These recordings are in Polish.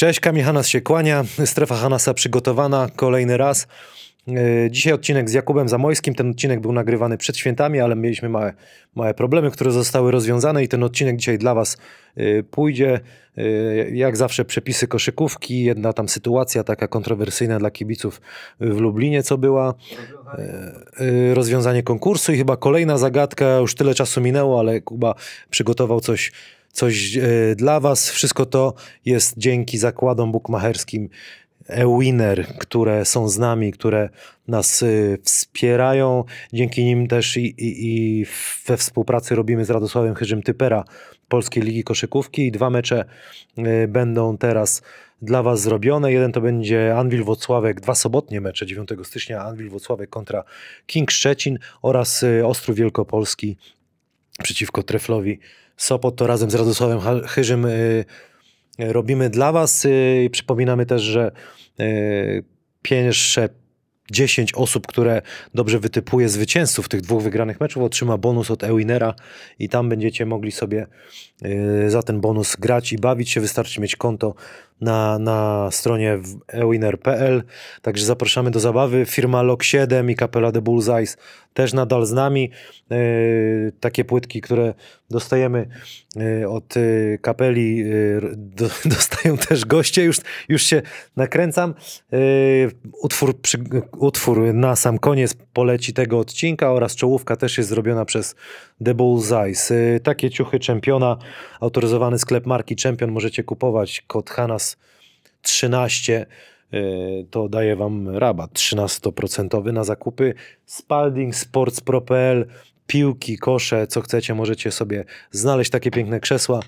Cześć, Kamil Hanas się kłania. Strefa Hanasa przygotowana kolejny raz. E, Dzisiaj odcinek z Jakubem Zamojskim. Ten odcinek był nagrywany przed świętami, ale mieliśmy małe, małe problemy, które zostały rozwiązane i ten odcinek dzisiaj dla Was e, pójdzie. E, Jak zawsze przepisy koszykówki, jedna tam sytuacja taka kontrowersyjna dla kibiców w Lublinie, co była. Rozwiązanie konkursu i chyba kolejna zagadka, już tyle czasu minęło, ale Kuba przygotował coś, coś e, dla Was. Wszystko to jest dzięki zakładom bukmacherskim e-winner, które są z nami, które nas y, wspierają. Dzięki nim też i, i, i we współpracy robimy z Radosławem Chyżym Typera Polskiej Ligi Koszykówki. Dwa mecze y, będą teraz dla Was zrobione. Jeden to będzie Anwil Wocławek, dwa sobotnie mecze 9 stycznia Anwil Wocławek kontra King Szczecin oraz Ostrów Wielkopolski przeciwko Treflowi Sopot. To razem z Radosławem Chyżym y, robimy dla Was. y, i Przypominamy też, że y, pierwsze 10 osób, które dobrze wytypuje zwycięzców tych dwóch wygranych meczów, otrzyma bonus od Ewinera i tam będziecie mogli sobie y, za ten bonus grać i bawić się. Wystarczy mieć konto na, na stronie ewiner.pl. Także zapraszamy do zabawy. Firma Lock7 i Kapela The Bullseyes też nadal z nami. Y, takie płytki, które dostajemy y, od y, kapeli, do, dostają też goście. Już, już się nakręcam. Utwór, przy, utwór na sam koniec poleci tego odcinka oraz czołówka też jest zrobiona przez The Bullseyes. Takie ciuchy czempiona, autoryzowany sklep marki Champion możecie kupować. Kod Hanas 13 y, to daje wam rabat 13% na zakupy. Spalding Sports Pro.pl piłki, kosze, co chcecie, możecie sobie znaleźć takie piękne krzesła.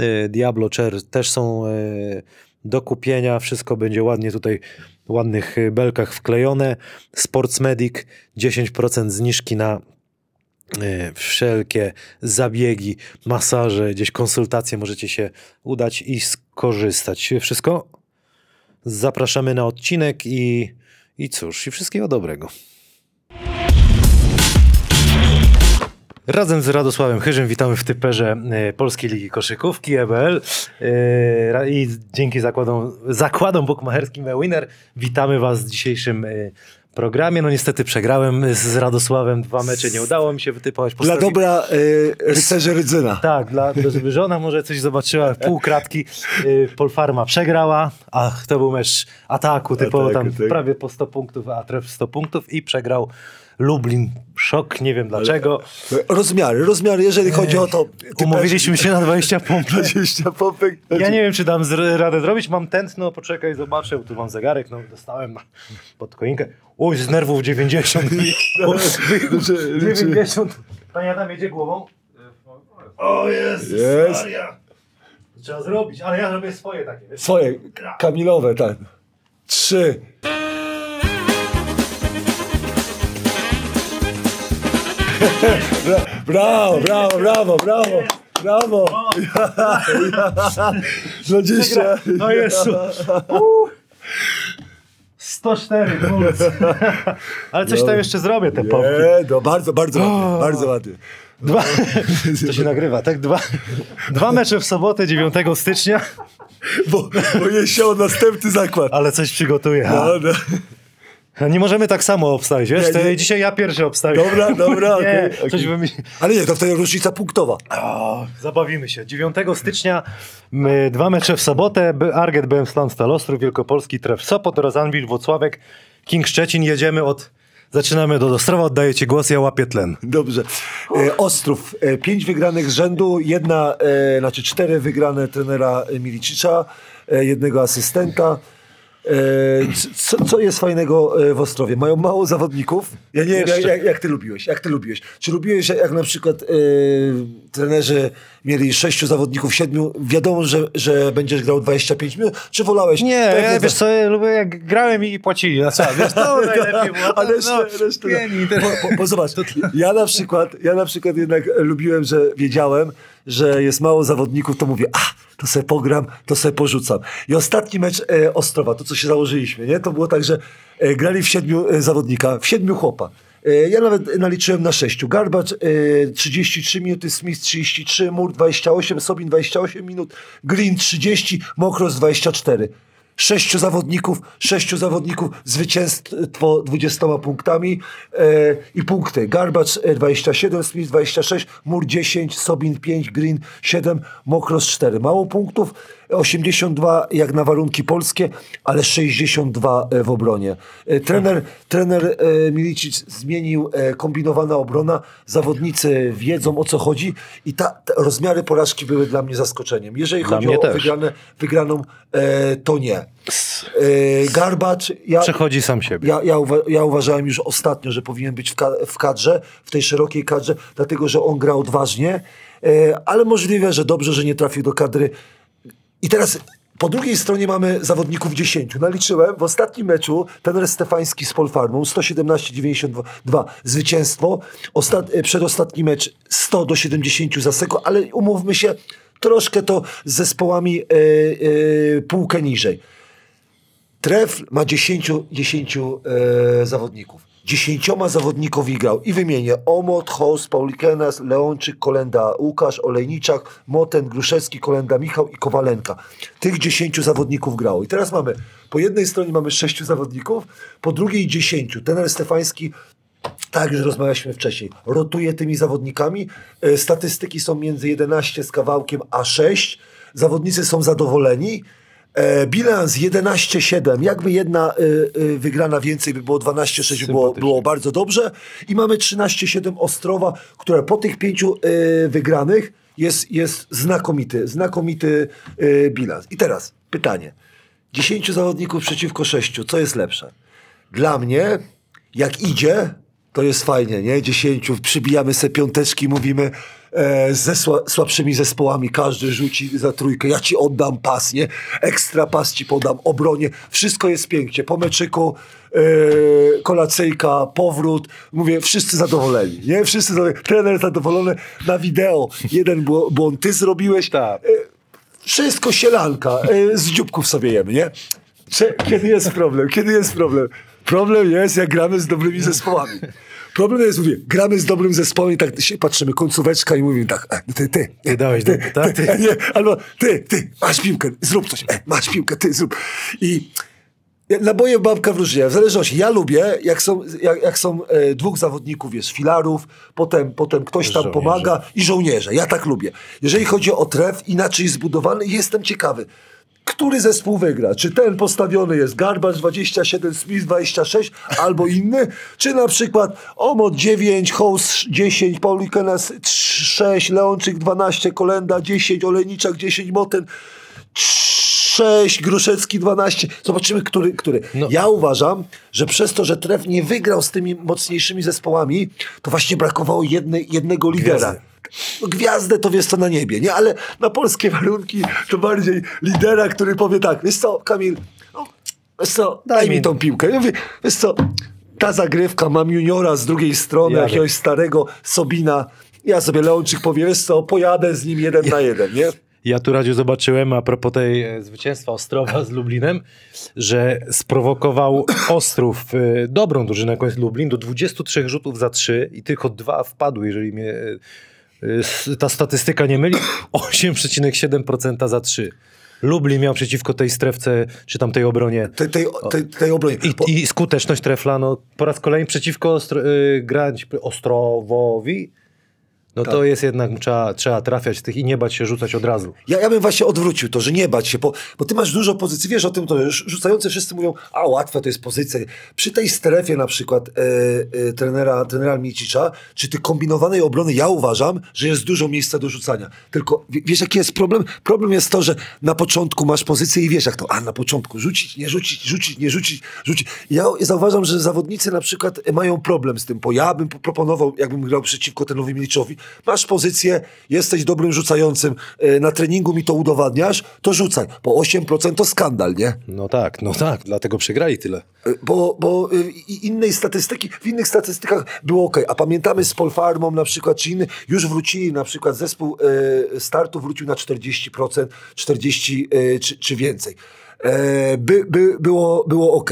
Y, Diablo Chair też są y, do kupienia. Wszystko będzie ładnie tutaj w ładnych y, belkach wklejone. Sports Medic 10% zniżki na y, wszelkie zabiegi, masaże, gdzieś konsultacje możecie się udać i skorzystać. Wszystko zapraszamy na odcinek i, i cóż, i wszystkiego dobrego. Razem z Radosławem Chyżym witamy w typerze e, Polskiej Ligi Koszykówki EBL e, i dzięki zakładom, zakładom bukmacherskim e-winner witamy Was w dzisiejszym e, programie. No niestety przegrałem z Radosławem dwa mecze, nie udało mi się wytypować. Dla Postawi- dobra y, rycerzy Rydzyna. tak, dla, żeby żona może coś zobaczyła, pół kratki. Y, Polfarma przegrała, a to był mecz ataku, typowo Ataku, tam tak. prawie po 100 punktów, a tref 100 punktów i przegrał Lublin. Szok, nie wiem dlaczego. Rozmiary, rozmiary, jeżeli chodzi o to. ty Umówiliśmy się na 20 punktów. 20 pompek. Ja nie wiem, czy dam radę zrobić. Mam tętno, poczekaj, zobaczę. Tu mam zegarek, no dostałem pod koinkę. Oj, z nerwów 90. O, Znaczy, 90. Pani Adam jedzie głową. O, jest. Jest. Trzeba zrobić, ale ja robię swoje takie. Swoje, Kamilowe, tak. Trzy. Brawo, brawo, brawo, brawo. Brawo! 20. No Jezu. Uh. 104 puls. Ale coś tam jeszcze zrobię, te pompki. Nie, no bardzo, bardzo ładnie, bardzo ładnie. Dwa, to się nagrywa, tak? Dwa, dwa mecze w sobotę 9 stycznia, Bo, bo jest się o następny zakład. ale coś przygotuję. No, no. Nie możemy tak samo obstawić, wiesz? Nie, nie. dzisiaj ja pierwszy obstawię. Dobra, dobra, Nie, okej, coś. Ale nie, to wtedy różnica punktowa. O, zabawimy się. 9 stycznia my, dwa mecze w sobotę. Arget BM Stan Stal Ostrów, Wielkopolski Tref Sopot oraz Anwil Włocławek, King Szczecin. Jedziemy od... Zaczynamy do Ostrowa, oddaję ci głos, ja łapię tlen. Dobrze. E, Ostrów, e, pięć wygranych z rzędu, jedna, e, znaczy cztery wygrane trenera Milicicza, e, jednego asystenta. E, co, co jest fajnego e, w Ostrowie? Mają mało zawodników. Ja nie wiem, jak, Jeszcze. jak, ty lubiłeś. Jak ty lubiłeś? Czy lubiłeś, jak na przykład e, trenerzy mieli sześciu zawodników, siedmiu, wiadomo, że, że będziesz grał 25 minut, czy wolałeś... Nie, tak ja, wiesz co, ja lubię jak grałem i płacili na czas, wiesz, to najlepiej było. Ale resztę, bo, bo, bo zobacz, ja na przykład, ja na przykład jednak lubiłem, że wiedziałem, że jest mało zawodników, to mówię, a, to sobie pogram, to sobie porzucam. I ostatni mecz e, Ostrowa, to co się założyliśmy, nie? To było tak, że e, grali w siedmiu e, zawodnika, w siedmiu chłopa. E, Ja nawet naliczyłem na 6. Garbacz e, 33 minuty, Smith 33, Mur 28, Sobin 28 minut, Green 30, Mokros 24. Sześciu zawodników, sześciu zawodników, zwycięstwo 20 punktami e, i punkty. Garbacz e, 27, Smith 26, Mur 10, Sobin 5, Green 7, Mokros 4. Mało punktów, 82 jak na warunki polskie, ale 62 w obronie. E, Trener, trener e, Milicic zmienił e, kombinowana obrona, zawodnicy wiedzą o co chodzi i ta, rozmiary porażki były dla mnie zaskoczeniem. Jeżeli Dla chodzi o też. wygrane, wygraną, e, to nie. E, Garbacz, ja, Przechodzi sam siebie. ja, ja, uwa- ja uważałem już ostatnio, że powinien być w, ka- w kadrze, w tej szerokiej kadrze, dlatego że on gra odważnie, e, ale możliwe, że dobrze, że nie trafił do kadry. I teraz po drugiej stronie mamy zawodników 10. Naliczyłem w ostatnim meczu trener Stefański z Polfarmą 117-92 zwycięstwo. Ostat, e, przedostatni mecz 100 do 70 za Seko, ale umówmy się, troszkę to z zespołami e, e, półkę niżej. Tref ma 10, 10 e, zawodników. Dziesięcioma zawodnikowi grał i wymienię Omot, Host, Paulikenas, Leonczyk, Kolenda, Łukasz, Olejniczak, Moten, Gruszewski, Kolenda, Michał i Kowalenka. Tych dziesięciu zawodników grało. I teraz mamy, po jednej stronie mamy sześciu zawodników, po drugiej dziesięciu. Tener Stefański tak, już rozmawialiśmy wcześniej. Rotuje tymi zawodnikami. E, Statystyki są między 11 z kawałkiem a 6. Zawodnicy są zadowoleni. E, bilans 11-7. Jakby jedna e, e, wygrana więcej by było 12-6, by było, było bardzo dobrze. I mamy 13-7 Ostrowa, które po tych pięciu wygranych jest, jest znakomity, znakomity bilans. I teraz pytanie. 10 zawodników przeciwko 6. Co jest lepsze? Dla mnie, jak idzie, to jest fajnie, nie? 10, przybijamy se piąteczki, mówimy ze sła, słabszymi zespołami, każdy rzuci za trójkę, ja ci oddam pas, nie? Ekstra pas ci podam, obronie, wszystko jest pięknie. Po meczyku e, kolacyjka, powrót, mówię, wszyscy zadowoleni, nie? Wszyscy zadowoleni. Trener zadowolony na wideo. Jeden bł- błąd ty zrobiłeś, Tak. wszystko sielanka, e, z dzióbków sobie jemy, nie? Cze- Kiedy jest problem? Kiedy jest problem? Problem jest, jak gramy z dobrymi zespołami. Problem jest, mówię, gramy z dobrym zespołem i tak się patrzymy, końcóweczka i mówimy tak, e, ty, ty, Ty dałeś ty, do- tak, ty, ty. e, nie, albo ty, ty, masz piłkę, zrób coś, e, masz piłkę, ty, zrób. I naboje babka wróżnia, w zależności. Ja lubię, jak są, jak, jak są e, dwóch zawodników, jest filarów, potem, potem ktoś tam pomaga i żołnierze. Ja tak lubię. Jeżeli chodzi o tref, inaczej zbudowany, jestem ciekawy. Który zespół wygra? Czy ten postawiony jest Garbacz 27, Smith 26 albo inny? Czy na przykład Omot 9, House 10, Paulikenas 6, Leonczyk 12, Kolenda 10, Olejniczak 10, Moten 6, Gruszecki 12. Zobaczymy, który. który. No. Ja uważam, że przez to, że Tref nie wygrał z tymi mocniejszymi zespołami, to właśnie brakowało jednej, jednego lidera. Gwiazdy. No, gwiazdę to wiesz co na niebie, nie? Ale na polskie warunki to bardziej lidera, który powie tak, wiesz co, Kamil, no, wiesz co, daj, Daj mi tą piłkę. Ja mówię, wiesz co, ta zagrywka, mam juniora z drugiej strony, Jadę. jakiegoś starego Sobina, ja sobie Leonczyk powie, wiesz co, pojadę z nim jeden na jeden, nie? Ja tu Radziu zobaczyłem a propos tej e, zwycięstwa Ostrowa z Lublinem, że sprowokował Ostrów e, dobrą drużynę, jaką jest Lublin, do 23 rzutów za 3 i tylko dwa wpadły, jeżeli mnie e, ta statystyka nie myli, 8,7% za 3. Lublin miał przeciwko tej strefce, czy tam tej obronie Tej, tej, tej, tej obronie. I, i skuteczność trefla, no po raz kolejny przeciwko Ostro, y, grać Ostrowowi, no to jest jednak, trzeba, trzeba trafiać tych i nie bać się rzucać od razu. Ja, ja bym właśnie odwrócił to, że nie bać się, bo, bo ty masz dużo pozycji, wiesz o tym, to rz- rzucający wszyscy mówią, a łatwe to jest pozycja. Przy tej strefie na przykład e, e, trenera, trenera Micicza, czy ty kombinowanej obrony, ja uważam, że jest dużo miejsca do rzucania. Tylko wie- wiesz jaki jest problem? Problem jest to, że na początku masz pozycję i wiesz jak to, a na początku rzucić, nie rzucić, rzucić, nie rzucić, rzucić. Ja zauważam, że zawodnicy na przykład mają problem z tym, bo ja bym proponował, jakbym grał przeciwko tenowi Miliczowi, masz pozycję, jesteś dobrym rzucającym, e, na treningu mi to udowadniasz, to rzucaj, bo 8% to skandal, nie? No tak, no tak, dlatego przegrali tyle. E, Bo, bo e, innej statystyki, w innych statystykach było ok, a pamiętamy z Polfarmą na przykład, czy inny, już wrócili na przykład zespół startu wrócił na 40%, 40 e, czy, czy więcej. By, by, było, było ok.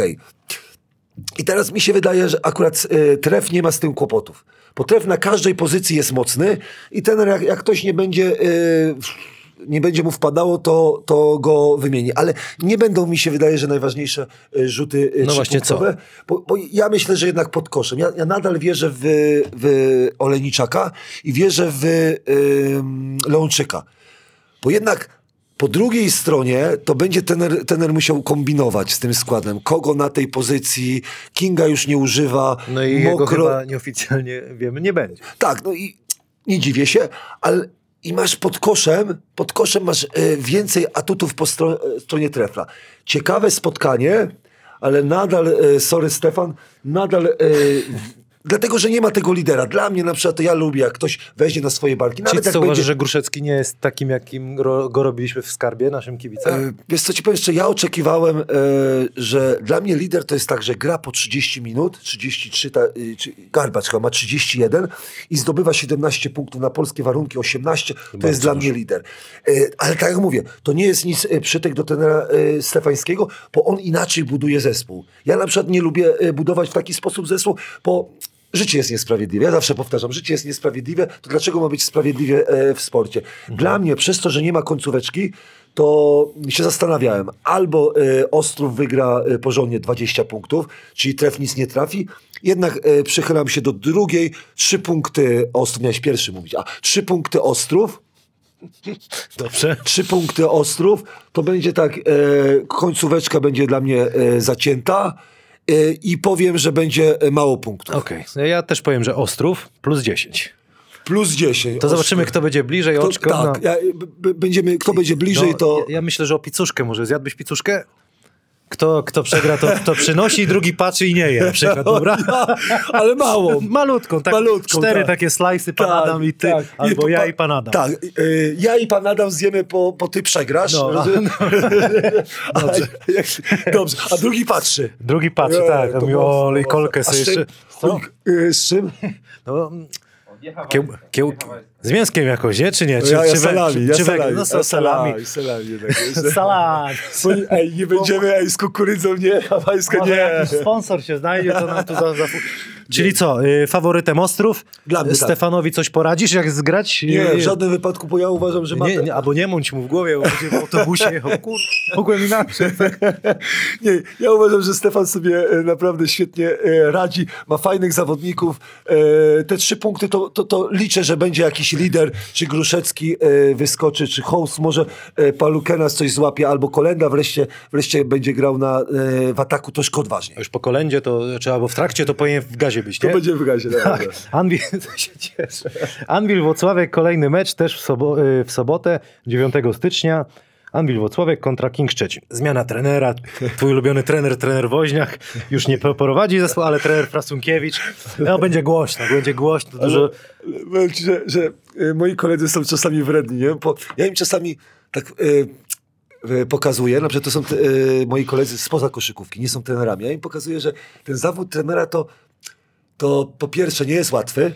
I teraz mi się wydaje, że akurat tref nie ma z tym kłopotów. Bo tref na każdej pozycji jest mocny i ten jak, jak ktoś nie będzie, y, nie będzie mu wpadało, to, to go wymieni. Ale nie będą mi się wydaje, że najważniejsze y, rzuty y, No właśnie trzypunktowe, Bo, bo ja myślę, że jednak pod koszem. Ja, ja nadal wierzę w, w Oleniczaka i wierzę w y, Leonczyka. Bo jednak po drugiej stronie to będzie tener, tener musiał kombinować z tym składem. Kogo na tej pozycji, Kinga już nie używa, No i jego mokro... chyba nieoficjalnie wiemy, nie będzie. Tak, no i nie dziwię się, ale i masz pod koszem, pod koszem masz e, więcej atutów po stro, e, stronie trefla. Ciekawe spotkanie, ale nadal, e, sorry Stefan, nadal... Dlatego, że nie ma tego lidera. Dla mnie na przykład to ja lubię, jak ktoś weźmie na swoje barki. Czyli Nawet co jak uważasz, będzie, że Gruszecki nie jest takim, jakim ro, go robiliśmy w skarbie naszym kibicem? E, Wiesz co ci powiem jeszcze, ja oczekiwałem, e, że dla mnie lider to jest tak, że gra po 30 minut, 33, ta, y, czy, Garbacz chyba ma 31 i zdobywa 17 punktów na polskie warunki, 18, to jest dla mnie lider. E, ale tak jak mówię, to nie jest nic przytyk do tenera Stefańskiego, bo on inaczej buduje zespół. Ja na przykład nie lubię budować w taki sposób zespół, bo Życie jest niesprawiedliwe. Ja zawsze powtarzam, życie jest niesprawiedliwe, to dlaczego ma być sprawiedliwie e, w sporcie? Dla mnie, przez to, że nie ma końcóweczki, to się zastanawiałem. Albo e, Ostrów wygra e, porządnie 20 punktów, czyli tref nic nie trafi, jednak e, przychylam się do drugiej. Trzy punkty Ostrów, miałeś pierwszy mówić, a trzy punkty Ostrów, Dobrze. trzy punkty Ostrów, to będzie tak, e, końcóweczka będzie dla mnie e, zacięta i powiem, że będzie e, mało punktów. Okej, No ja też powiem, że Ostrów plus 10. Plus 10. To zobaczymy, kto będzie bliżej To, oczko. tak, no. ja, będziemy, kto będzie bliżej, No, to... ja, ja myślę, że o picuszkę może. Zjadłbyś picuszkę? Kto, kto przegra, to, to przynosi, drugi patrzy i nie je na przykład, dobra? Ale mało. Malutką, tak, Malutką, cztery tak. takie slajsy, pan Adam i ty, albo pa- ja i pan Adam. Tak, y, ja i pan Adam zjemy, po, po ty przegrasz. No, rozumiem? A, jak- Dobrze, a drugi patrzy. Drugi patrzy, Nie, tak, a mocno, o, i kolkę A sobie z czym? jeszcze... Co? Y, Z czym? No, kieł, kieł, z mięskiem jakoś, nie? Czy nie? Czy, ja, ja czy we- salami, ja czy we- salami. No, ja z salami. salami. Salami. Bo, ej, nie będziemy ej, z kukurydzą, nie, hawajska, nie. jakiś sponsor się znajdzie, to nam tu za... za... Czyli co, y, faworytem Ostrów? Dla mnie tak. Stefanowi coś poradzisz, jak zgrać? Nie, Y, w żadnym wypadku, bo ja uważam, że ma... Nie, nie, albo nie mąć mu w głowie, bo będzie w autobusie jechał, kur... Mogłem inaczej. Nie, ja uważam, że Stefan sobie e, naprawdę świetnie e, radzi, ma fajnych zawodników. E, Te trzy punkty to, to, to liczę, że będzie jakiś lider, czy Gruszecki e, wyskoczy, czy Hołs, może e, Palukenas coś złapie, albo Kolenda wreszcie, wreszcie będzie grał na, e, w ataku troszkę odważniej. Już po kolędzie to, czy albo w trakcie, to powinien w gazie być, To nie? będzie w gazie, naprawdę. Anwil, to się cieszę. Anwil Włocławek, kolejny mecz też w, sobo, w sobotę, 9 stycznia. Anwil Włocławek kontra King Szczecin. Zmiana trenera, twój ulubiony trener, trener Woźniak, już nie prowadzi zespół, ale trener Frasunkiewicz. No będzie głośno, będzie głośno, dużo... Powiem ci, że, że e, moi koledzy są czasami wredni, nie? Bo ja im czasami tak e, pokazuję, na przykład to są te, e, moi koledzy spoza koszykówki, nie są trenerami. Ja im pokazuję, że ten zawód trenera to, to po pierwsze nie jest łatwy,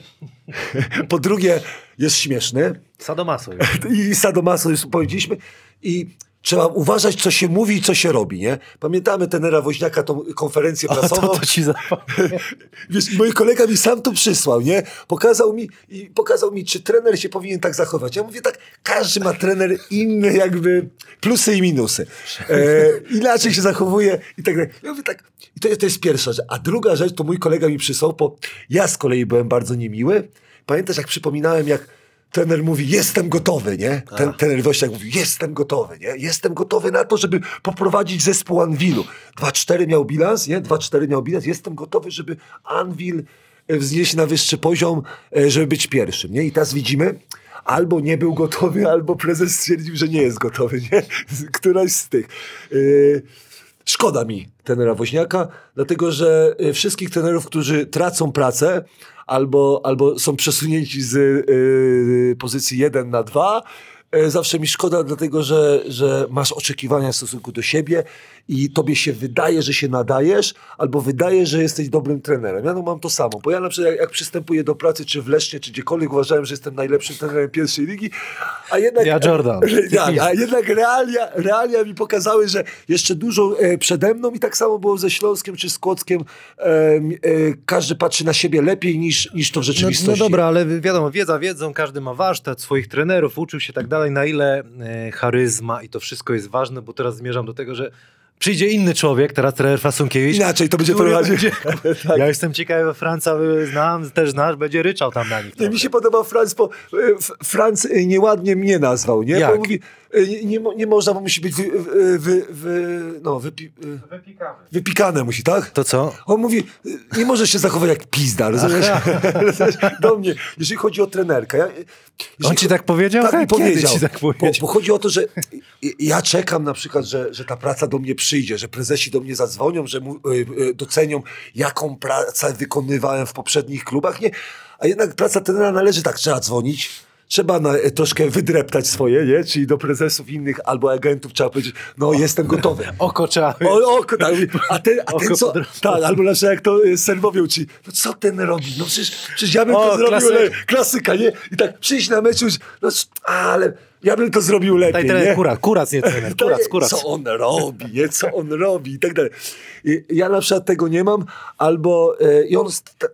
po drugie jest śmieszny Sadomaso. i sadomaso już powiedzieliśmy i trzeba uważać, co się mówi i co się robi, nie? Pamiętamy tenera Woźniaka, tą konferencję To, prasową. to ci zapomnę. Wiesz, mój kolega mi sam to przysłał, nie? Pokazał mi, i pokazał mi, czy trener się powinien tak zachować. Ja mówię tak, każdy ma trener inny jakby plusy i minusy. E, inaczej się zachowuje i tak dalej. Ja mówię tak, i to to jest pierwsza rzecz. A druga rzecz, to mój kolega mi przysłał, bo ja z kolei byłem bardzo niemiły. Pamiętasz, jak przypominałem, jak trener mówi, jestem gotowy, nie? Ten trener Woźniak mówi, jestem gotowy, nie? Jestem gotowy na to, żeby poprowadzić zespół Anwilu. 2-4 miał bilans, nie? 2-4 miał bilans. Jestem gotowy, żeby Anwil e, wznieść na wyższy poziom, e, żeby być pierwszym, nie? I teraz widzimy, albo nie był gotowy, albo prezes stwierdził, że nie jest gotowy, nie? Któraś z tych. E, Szkoda mi trenera Woźniaka, dlatego że wszystkich trenerów, którzy tracą pracę albo, albo są przesunięci z y, pozycji 1 na 2, e, zawsze mi szkoda, dlatego że, że masz oczekiwania w stosunku do siebie i tobie się wydaje, że się nadajesz, albo wydaje, że jesteś dobrym trenerem. Ja no mam to samo, bo ja na przykład jak, jak przystępuję do pracy, czy w Lesznie, czy gdziekolwiek, uważałem, że jestem najlepszym trenerem pierwszej ligi, a jednak... Ja Jordan. Ja, a jednak realia, realia mi pokazały, że jeszcze dużo e, przede mną i tak samo było ze Śląskiem czy z Kłodzkiem. E, e, każdy patrzy na siebie lepiej niż, niż to w No, rzeczywistości. no dobra, ale wiadomo, wiedza wiedzą, każdy ma warsztat, swoich trenerów, uczył się tak dalej, na ile e, charyzma i to wszystko jest ważne, bo teraz zmierzam do tego, że przyjdzie inny człowiek, teraz trener Fasunkiewicz. Inaczej to będzie prowadził. będzie- tak. Ja jestem ciekawy, Franca y, znam, też znasz, będzie ryczał tam na nich. Nie, mi się podobał Franz, bo e, F- Franz e, nieładnie mnie nazwał, nie? Jak? Bo mówi, nie, nie, nie można, bo musi być wy, wy, wy, wy, no, wypi, e, wypikane musi, tak? To co? On mówi, e, nie może się zachować jak pizda, rozumiesz? Do mnie, jeżeli chodzi o trenerkę. Ja, On ci tak powiedział? Tak mi Kiedy powiedział. ci tak bo, powiedział? bo chodzi o to, że ja czekam na przykład, że, że ta praca do mnie przyjdzie, że prezesi do mnie zadzwonią, że mu, docenią, jaką pracę wykonywałem w poprzednich klubach. Nie, a jednak praca trenera należy tak, trzeba dzwonić, trzeba na, e, troszkę wydreptać swoje, nie? Czyli do prezesów innych albo agentów trzeba powiedzieć, no jestem gotowy. Oko trzeba... O, oko, tak. A ten, a ten co? Tak, albo na przykład jak to y, serwowią ci, no co ten robi? No przecież, przecież ja bym O, to zrobił klasyk. lepiej. Klasyka, nie? I tak przyjść na mecz już, no ale ja bym to zrobił lepiej, Daj nie? trener, kurac, nie trener, kurac, nie- kurac. Co on robi, nie? Co on robi i tak dalej. Ja na przykład tego nie mam, albo e, i on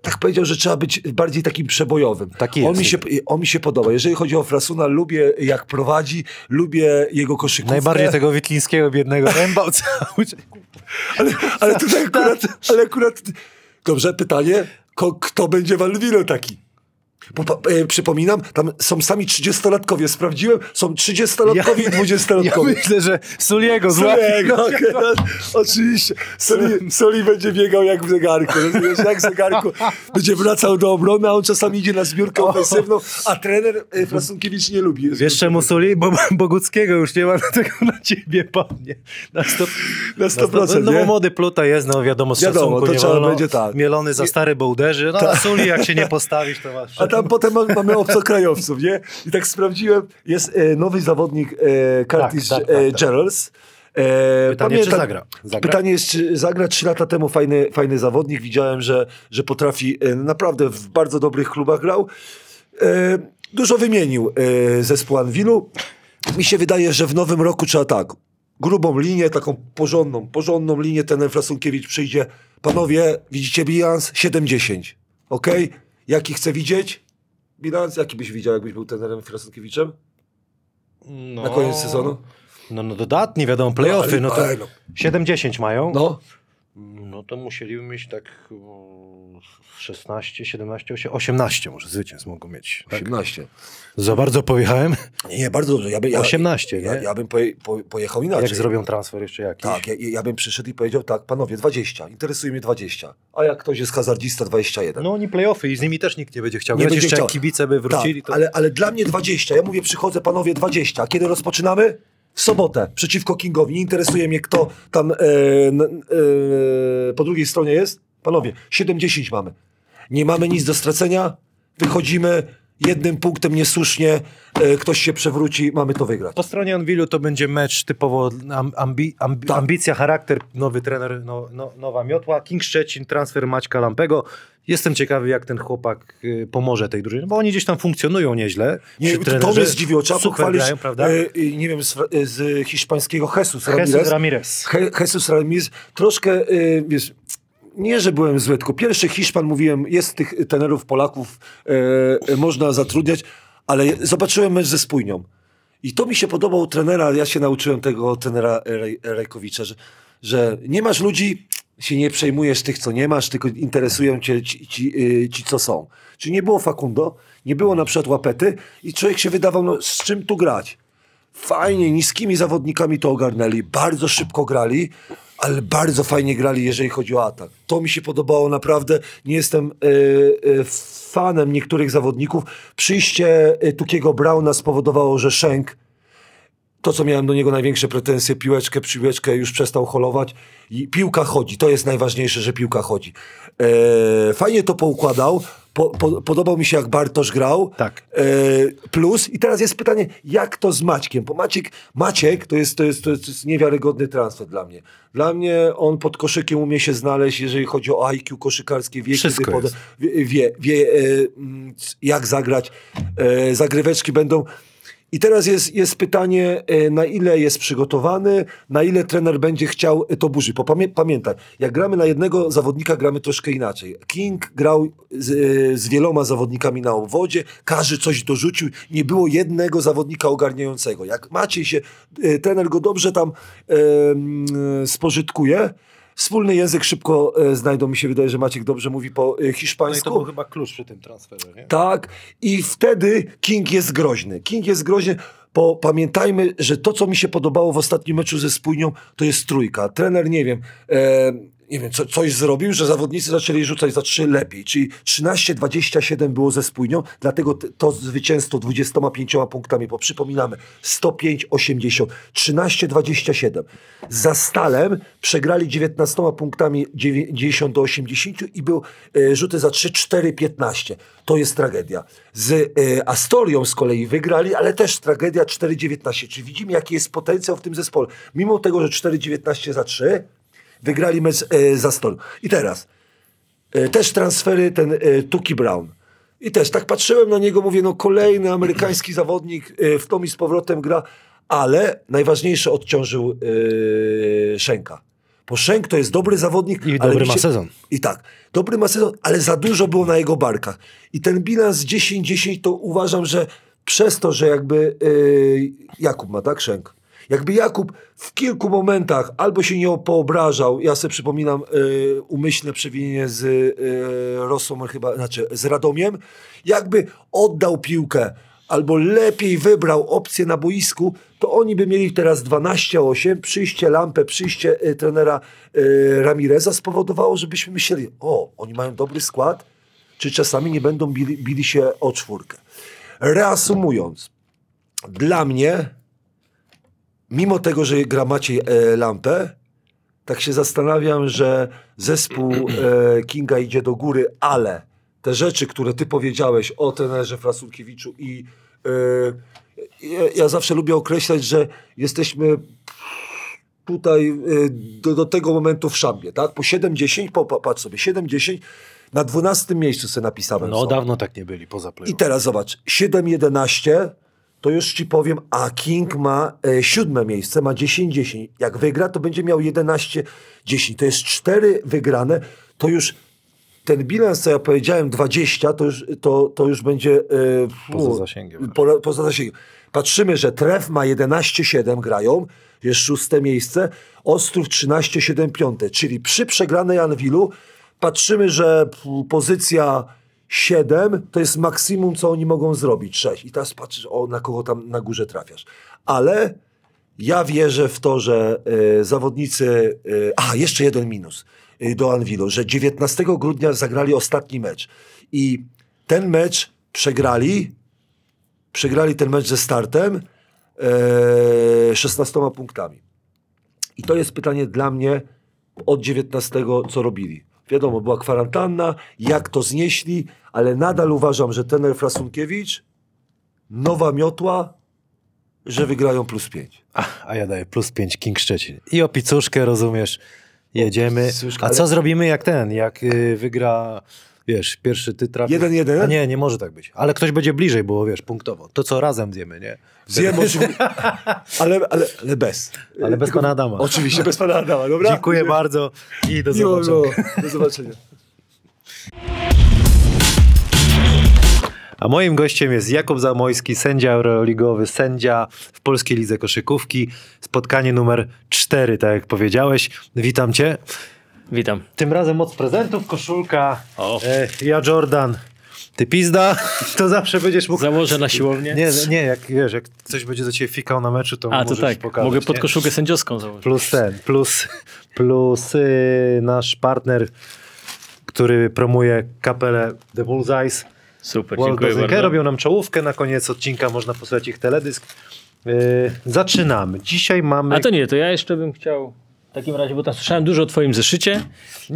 tak powiedział, że trzeba być bardziej takim przebojowym. Taki on jest. mi, się, on mi się podoba. Jeżeli chodzi o Frasuna, lubię jak prowadzi, lubię jego koszykówkę. Najbardziej tego Witlińskiego biednego rębał cały czas. Ale, ale tutaj akurat, ale akurat... Dobrze, pytanie. Ko, kto będzie Walwilo taki? Bo, pa- e, przypominam, tam są sami 30-latkowie. Sprawdziłem, są 30-latkowie i 20-latkowie. Ja myślę, że Suliego okej, no, oczywiście. Soli, Soli będzie biegał jak w zegarku, rozumiesz, jak w zegarku. Będzie wracał do obrony, a on czasami idzie na zbiórkę ofensywną, a trener e, Frasunkiewicz nie lubi. Wiesz czemu Suli? Bo Boguckiego już nie ma, dlatego na ciebie padnie. Na 100%. Na 100%, No bo nie? młody pluta jest, no wiadomo, z Wiadomo, szacunku to nie trzeba wolno. będzie tak. Mielony za stary, bo uderzy. No a Suli jak się nie postawisz, to masz... A tam potem ma- mamy obcokrajowców, nie? I tak sprawdziłem, jest e, nowy zawodnik e, Curtis Tak, tak, e, tak, tak. Gerrals. E, Pytanie, czy zagra? Zagra? Pytanie jest, czy zagra trzy lata temu fajny, fajny zawodnik. Widziałem, że, że potrafi, e, naprawdę w bardzo dobrych klubach grał. E, dużo wymienił e, zespół Anwilu. Mi się wydaje, że w nowym roku trzeba tak, grubą linię, taką porządną, porządną linię ten Frasunkiewicz przyjdzie. Panowie, widzicie bilans? 7-10. Okej? Jaki chcę widzieć? Bilans? Jaki byś widział, jakbyś był trenerem Frasunkiewiczem? No, Na koniec sezonu? No, no dodatnie, wiadomo, playoffy, ale- no to ale no. 7-10 mają. No. No to musieliby mieć tak o, 16, 17, 18 może zwycięstw mogą mieć. Tak? 18. Za bardzo pojechałem. Nie, bardzo dobrze. Ja by, ja, 18, ja, nie? ja bym poje, po, pojechał inaczej. Jak zrobią transfer jeszcze jakiś. Tak, ja, ja bym przyszedł i powiedział tak, panowie, 20, interesuje mnie 20. A jak ktoś jest hazardzista, 21. No oni playoffy i z nimi też nikt nie będzie chciał Nie grać. będzie Jeszcze chciał. kibice by wrócili, tak, to... ale, ale dla mnie 20. Ja mówię, przychodzę, panowie, 20. A kiedy rozpoczynamy? W sobotę, przeciwko Kingowi. Nie interesuje mnie, kto tam e, e, po drugiej stronie jest. Panowie, 7-10 mamy. Nie mamy nic do stracenia. Wychodzimy jednym punktem niesłusznie. E, ktoś się przewróci, mamy to wygrać. Po stronie Anwilu to będzie mecz typowo am, ambi, ambi, Tak. ambicja, charakter, nowy trener, no, no, nowa miotła. King Szczecin, transfer Maćka Lampego. Jestem ciekawy, jak ten chłopak y, pomoże tej drużynie, bo oni gdzieś tam funkcjonują nieźle. Nie, to mnie zdziwiło. Trzeba pochwalić, grają, prawda? e, nie wiem, z, e, z hiszpańskiego Jesus, Jesus Ramirez. Ramirez. Je, Jesus Ramirez. Troszkę, e, wiesz, nie, że byłem zły, tylko pierwszy Hiszpan, mówiłem, jest tych tenerów Polaków, e, e, można zatrudniać, ale zobaczyłem mecz ze Spójnią. I to mi się podobało trenera, ja się nauczyłem tego trenera Rej, Rejkowicza, że, że nie masz ludzi, się nie przejmujesz tych, co nie masz, tylko interesują cię ci, ci, y, ci co są. Czyli nie było Facundo, nie było na przykład łapety i człowiek się wydawał, no z czym tu grać? Fajnie, niskimi zawodnikami to ogarnęli, bardzo szybko grali, ale bardzo fajnie grali, jeżeli chodzi o atak. To mi się podobało naprawdę. Nie jestem e, e, fanem niektórych zawodników. Przyjście e, Tukiego Brauna spowodowało, że Szenk to, co miałem do niego największe pretensje, piłeczkę, piłeczkę już przestał holować. I piłka chodzi, to jest najważniejsze, że piłka chodzi. E, fajnie to poukładał. Po, po, podobał mi się, jak Bartosz grał. Tak. E, plus, i teraz jest pytanie, jak to z Maćkiem? Bo Maciek, Maciek to, jest, to, jest, to jest niewiarygodny transfer dla mnie. Dla mnie on pod koszykiem umie się znaleźć, jeżeli chodzi o IQ koszykarskie, wie, Wszystko jest. wie, wie, wie e, jak zagrać. E, zagryweczki będą. I teraz jest, jest pytanie, e, na ile jest przygotowany, na ile trener będzie chciał e, to burzyć. Bo pamię, pamiętaj, jak gramy na jednego zawodnika, gramy troszkę inaczej. King grał z, e, z wieloma zawodnikami na obwodzie, każdy coś dorzucił, nie było jednego zawodnika ogarniającego. Jak Maciej się, trener go dobrze tam e, spożytkuje, wspólny język szybko e, znajdą. Mi się wydaje, że Maciek dobrze mówi po e, No hiszpańsku. to był chyba klucz przy tym transferze, nie? Tak, i wtedy King jest groźny. King jest groźny, bo pamiętajmy, że to, co mi się podobało w ostatnim meczu ze Spójnią, to jest trójka. Trener, nie wiem, e, nie wiem, co, coś zrobił, że zawodnicy zaczęli rzucać za trzy lepiej, czyli 13-27 było ze Spójnią, dlatego to zwycięstwo 25 punktami, bo przypominamy, 105-80, 13-27. Za Stalem przegrali 19 punktami 90 do 80 i był e, rzuty za 3-4-15. To jest tragedia. Z e, Astorią z kolei wygrali, ale też tragedia 4-19. Czy widzimy, jaki jest potencjał w tym zespole? Mimo tego, że 4-19 za 3, wygrali mecz e, z Astorią. I teraz e, też transfery, ten e, Tuki Brown. I też tak patrzyłem na niego, mówię, no kolejny amerykański zawodnik e, w tom i z powrotem gra, ale najważniejsze odciążył e, Szenka. Bo Szenk to jest dobry zawodnik. I dobry mi ma sezon. I tak, dobry ma sezon, ale za dużo było na jego barkach. I ten bilans 10-10 to uważam, że przez to, że jakby e, Jakub ma, tak, Szenk? Jakby Jakub w kilku momentach albo się nie poobrażał, ja sobie przypominam e, umyślne przewinienie z e, Rosą chyba, znaczy z Radomiem, jakby oddał piłkę albo lepiej wybrał opcję na boisku, to oni by mieli teraz 12-8, przyjście Lampę, przyjście e, trenera e, Ramireza spowodowało, żebyśmy myśleli, o, oni mają dobry skład, czy czasami nie będą bili, bili się o czwórkę. Reasumując, dla mnie mimo tego, że gra Maciej e, Lampę, tak się zastanawiam, że zespół e, Kinga idzie do góry, ale te rzeczy, które ty powiedziałeś o trenerze Frasunkiewiczu i e, ja, ja zawsze lubię określać, że jesteśmy tutaj e, do, do tego momentu w szambie, tak? Po 7-10, po, po- patrz sobie, 7-10, na 12 miejscu sobie napisałem. No sobie. dawno tak nie byli poza play I teraz zobacz, 7-11, to już ci powiem, a King ma e, siódme miejsce, ma 10-10. Jak wygra, to będzie miał 11-10. To jest cztery wygrane, to już ten bilans, co ja powiedziałem, 20, to już, to, to już będzie... E, Poza zasięgiem. Po, poza zasięgiem. Patrzymy, że Tref ma 11-7 grają, jest szóste miejsce, Ostrów 13-7 piąte, czyli przy przegranej Anwilu patrzymy, że pozycja 7 to jest maksimum, co oni mogą zrobić, 6. I teraz patrzysz, o, na kogo tam na górze trafiasz. Ale ja wierzę w to, że e, zawodnicy. E, a, jeszcze jeden minus e, do Anwilu, że 19 grudnia zagrali ostatni mecz. I ten mecz przegrali. Przegrali ten mecz ze startem e, 16 punktami. I to jest pytanie dla mnie od 19, co robili. Wiadomo, była kwarantanna, jak to znieśli, ale nadal uważam, że tener Frasunkiewicz, nowa miotła, że wygrają plus 5. A, a ja daję plus 5 King Szczecin. I o pizzuszkę, rozumiesz, jedziemy. A co zrobimy jak ten, jak y, wygra, wiesz, pierwszy ty trafisz? 1-1? A nie, nie może tak być. Ale ktoś będzie bliżej, bo wiesz, punktowo. To co razem zjemy, nie? Zjem oczywiście, ale, ale, ale bez. Ale bez pana Adama. Oczywiście, bez pana Adama, dobra? Dziękuję bardzo i do Miło zobaczenia. Do zobaczenia. A moim gościem jest Jakub Zamojski, sędzia euroligowy, sędzia w Polskiej Lidze Koszykówki. Spotkanie numer 4, tak jak powiedziałeś. Witam cię. Witam. Tym razem moc prezentów, koszulka. O. E, ja Jordan. Ty pizda, to zawsze będziesz mógł... Założę na siłownię. Nie, nie, jak wiesz, jak ktoś będzie do ciebie fikał na meczu, to A, to tak. pokazać. Mogę pod nie? koszulkę sędziowską założyć. Plus ten, plus, plus y, nasz partner, który promuje kapelę The Bullseyes. Super, World dziękuję bardzo. Robią nam czołówkę na koniec odcinka, można posłać ich teledysk. Yy, zaczynamy. Dzisiaj mamy... A to nie, to ja jeszcze bym chciał w takim razie, bo tam słyszałem dużo o twoim zeszycie.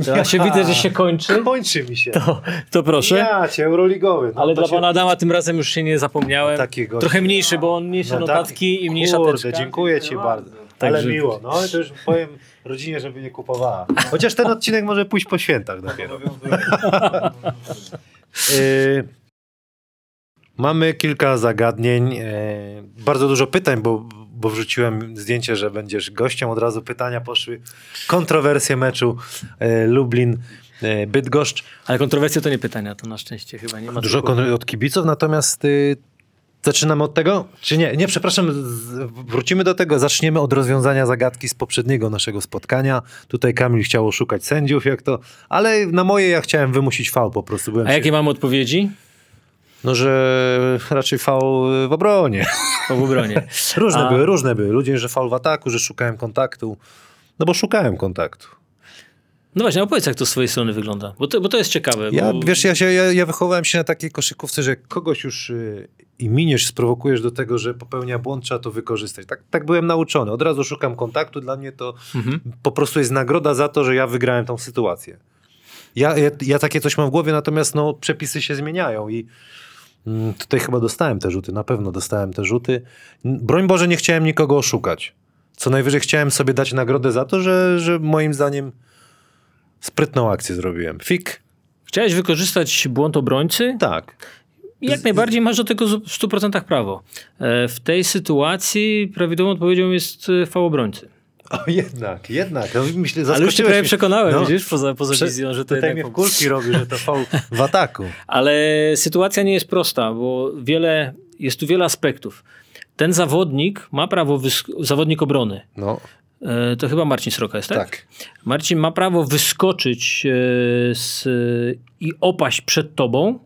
To jak się widzę, że się kończy, Kończy mi się. to, to proszę. Ja cię, Euroligowy. No Ale dla się- pana Adama tym razem już się nie zapomniałem. Takiego. Trochę mniejszy, bo on mniejsze No tak. notatki i mniejsza Kurde, teczka. dziękuję ci bardzo. Także- Ale miło. No to już powiem rodzinie, żeby nie kupowała. Chociaż ten odcinek może pójść po świętach dopiero. Yy, mamy kilka zagadnień. Yy, bardzo dużo pytań, bo, bo wrzuciłem zdjęcie, że będziesz gościem. Od razu pytania poszły. Kontrowersje meczu yy, Lublin. yy, Bydgoszcz. Ale kontrowersje to nie pytania, to na szczęście chyba nie ma. Dużo kon- od kibiców, natomiast y, zaczynamy od tego? Czy nie? Nie, przepraszam, z, wrócimy do tego. Zaczniemy od rozwiązania zagadki z poprzedniego naszego spotkania. Tutaj Kamil chciał oszukać sędziów, jak to, ale na moje ja chciałem wymusić fał po prostu. Byłem A jakie mamy odpowiedzi? No, że raczej fał w obronie. Po w obronie. Różne A- były, różne były. Ludzie, że fał w ataku, że szukałem kontaktu. No bo szukałem kontaktu. No właśnie, opowiedz jak to z swojej strony wygląda, bo to, bo to jest ciekawe. Ja, bo... wiesz, ja, się, ja, ja wychowałem się na takiej koszykówce, że kogoś już y, i miniesz, sprowokujesz do tego, że popełnia błąd, trzeba to wykorzystać. Tak, tak byłem nauczony. Od razu szukam kontaktu. Dla mnie to Mhm. po prostu jest nagroda za to, że ja wygrałem tą sytuację. Ja, ja, ja takie coś mam w głowie, natomiast no, przepisy się zmieniają i tutaj chyba dostałem te rzuty, na pewno dostałem te rzuty. Broń Boże, nie chciałem nikogo oszukać. Co najwyżej chciałem sobie dać nagrodę za to, że, że moim zdaniem sprytną akcję zrobiłem. Fik? Chciałeś wykorzystać błąd obrońcy? Tak. Jak najbardziej masz do tego w 100% prawo. E, W tej sytuacji prawidłową odpowiedzią jest e, fał obrońcy. O, jednak, jednak. No, myślę, Ale już zaskoczyłeś prawie przekonałem, No. widzisz, poza, poza Prze- wizją, że to jednak mnie w kulki robi, że to fał w ataku. Ale sytuacja nie jest prosta, bo wiele, jest tu wiele aspektów. Ten zawodnik ma prawo, wysk- zawodnik obrony, No, e, to chyba Marcin Sroka jest, tak? tak. Marcin ma prawo wyskoczyć e, z, i opaść przed tobą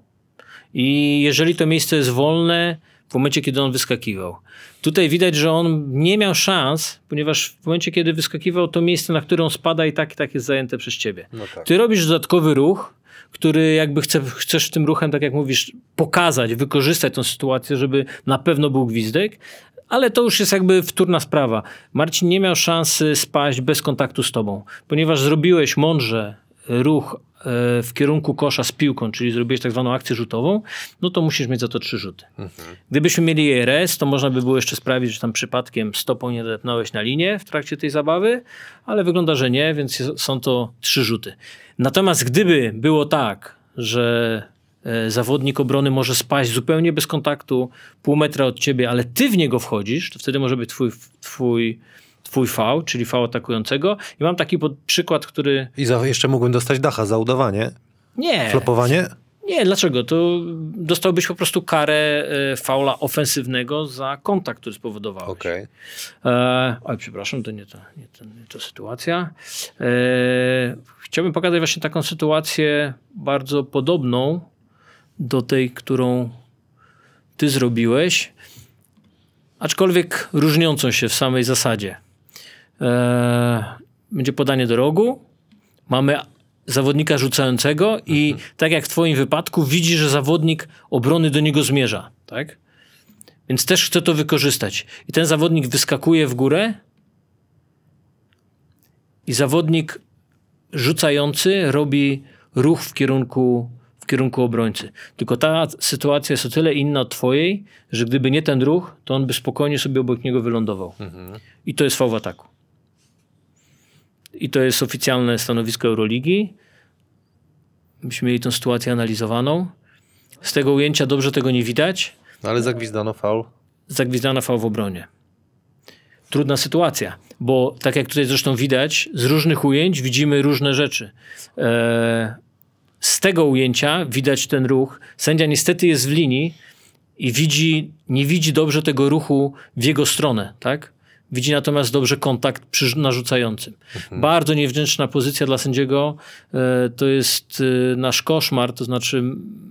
i jeżeli to miejsce jest wolne w momencie, kiedy on wyskakiwał. Tutaj widać, że on nie miał szans, ponieważ w momencie, kiedy wyskakiwał, to miejsce, na które on spada i tak i tak jest zajęte przez ciebie. No tak. Ty robisz dodatkowy ruch, który jakby chce, chcesz tym ruchem, tak jak mówisz, pokazać, wykorzystać tą sytuację, żeby na pewno był gwizdek, ale to już jest jakby wtórna sprawa. Marcin nie miał szansy spaść bez kontaktu z tobą, ponieważ zrobiłeś mądrze ruch w kierunku kosza z piłką, czyli zrobiłeś tak zwaną akcję rzutową, no to musisz mieć za to trzy rzuty. Gdybyśmy mieli ERS, to można by było jeszcze sprawić, że tam przypadkiem stopą nie depnąłeś na linię w trakcie tej zabawy, ale wygląda, że nie, więc są to trzy rzuty. Natomiast gdyby było tak, że e, zawodnik obrony może spaść zupełnie bez kontaktu, pół metra od ciebie, ale ty w niego wchodzisz, to wtedy może być twój, twój, twój fał, czyli fał atakującego. I mam taki przykład, który... I za, jeszcze mógłbym dostać dacha za udawanie, Nie, flopowanie. nie, dlaczego? To dostałbyś po prostu karę e, faula ofensywnego za kontakt, który spowodowałeś. Okej. E, oj, przepraszam, to nie to, nie to, nie to sytuacja. E, chciałbym pokazać właśnie taką sytuację bardzo podobną do tej, którą ty zrobiłeś, aczkolwiek różniącą się w samej zasadzie. E, będzie podanie do rogu, mamy zawodnika rzucającego i tak jak w twoim wypadku widzi, że zawodnik obrony do niego zmierza, tak? Więc też chce to wykorzystać. I ten zawodnik wyskakuje w górę i zawodnik rzucający robi ruch w kierunku, w kierunku obrońcy. Tylko ta sytuacja jest o tyle inna od twojej, że gdyby nie ten ruch, to on by spokojnie sobie obok niego wylądował. I to jest fał w ataku. I to jest oficjalne stanowisko Euroligi. Myśmy mieli tę sytuację analizowaną. Z tego ujęcia dobrze tego nie widać No ale zagwizdano faul. zagwizdana fał w obronie. Trudna sytuacja, bo tak jak tutaj zresztą widać, z różnych ujęć widzimy różne rzeczy. E, z tego ujęcia widać ten ruch. Sędzia niestety jest w linii i widzi, nie widzi dobrze tego ruchu w jego stronę, tak? Widzi natomiast dobrze kontakt przy narzucającym. Bardzo niewdzięczna pozycja dla sędziego. E, To jest e, nasz koszmar, to znaczy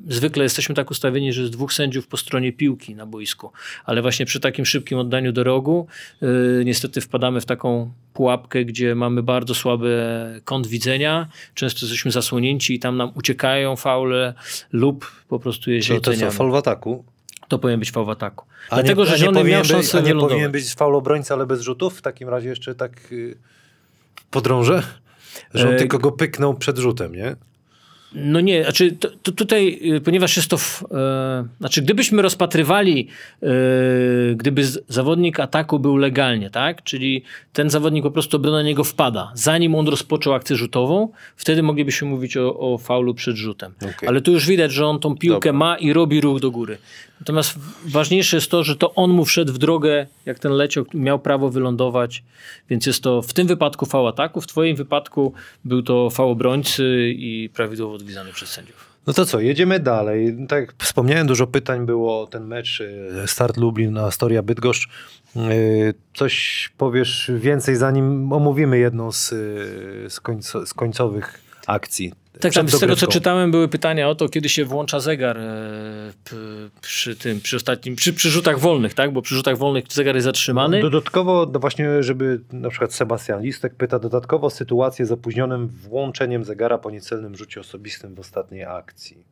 zwykle jesteśmy tak ustawieni, że jest dwóch sędziów po stronie piłki na boisku, ale właśnie przy takim szybkim oddaniu do rogu e, niestety wpadamy w taką pułapkę, gdzie mamy bardzo słaby kąt widzenia, często jesteśmy zasłonięci i tam nam uciekają faule lub po prostu je to co, oceniamy. faul w ataku? To powinien być faul w ataku. A Dlatego, nie, że miał szansę być, nie wylądować. powinien być faul obrońcy, ale bez rzutów? W takim razie jeszcze tak y, podrążę? Że on E, tylko go pyknął przed rzutem, nie? No nie, znaczy to, to tutaj, y, ponieważ jest to, w, e, znaczy gdybyśmy rozpatrywali, e, gdyby z, zawodnik ataku był legalnie, tak, czyli ten zawodnik po prostu obrona na niego wpada, zanim on rozpoczął akcję rzutową, wtedy moglibyśmy mówić o, o faulu przed rzutem. Okej. Ale tu już widać, że on tą piłkę Dobra. ma i robi ruch do góry. Natomiast ważniejsze jest to, że to on mu wszedł w drogę, jak ten leciał, miał prawo wylądować, więc jest to w tym wypadku fał ataku, w twoim wypadku był to fał obrońcy i prawidłowo odgwizdany przez sędziów. No to co, jedziemy dalej. Tak jak wspomniałem, dużo pytań było ten mecz y, Start Lublin na Storia Bydgoszcz. Y, Coś powiesz więcej, zanim omówimy jedną z, y, z, końco, z końcowych akcji. Tak, tam z tego co czytałem były pytania o to, kiedy się włącza zegar e, p, przy tym, przy ostatnim, przy, przy rzutach wolnych, tak? Bo przy rzutach wolnych zegar jest zatrzymany. Dodatkowo, no właśnie, żeby na przykład Sebastian Listek pyta, dodatkowo sytuację z opóźnionym włączeniem zegara po niecelnym rzucie osobistym w ostatniej akcji.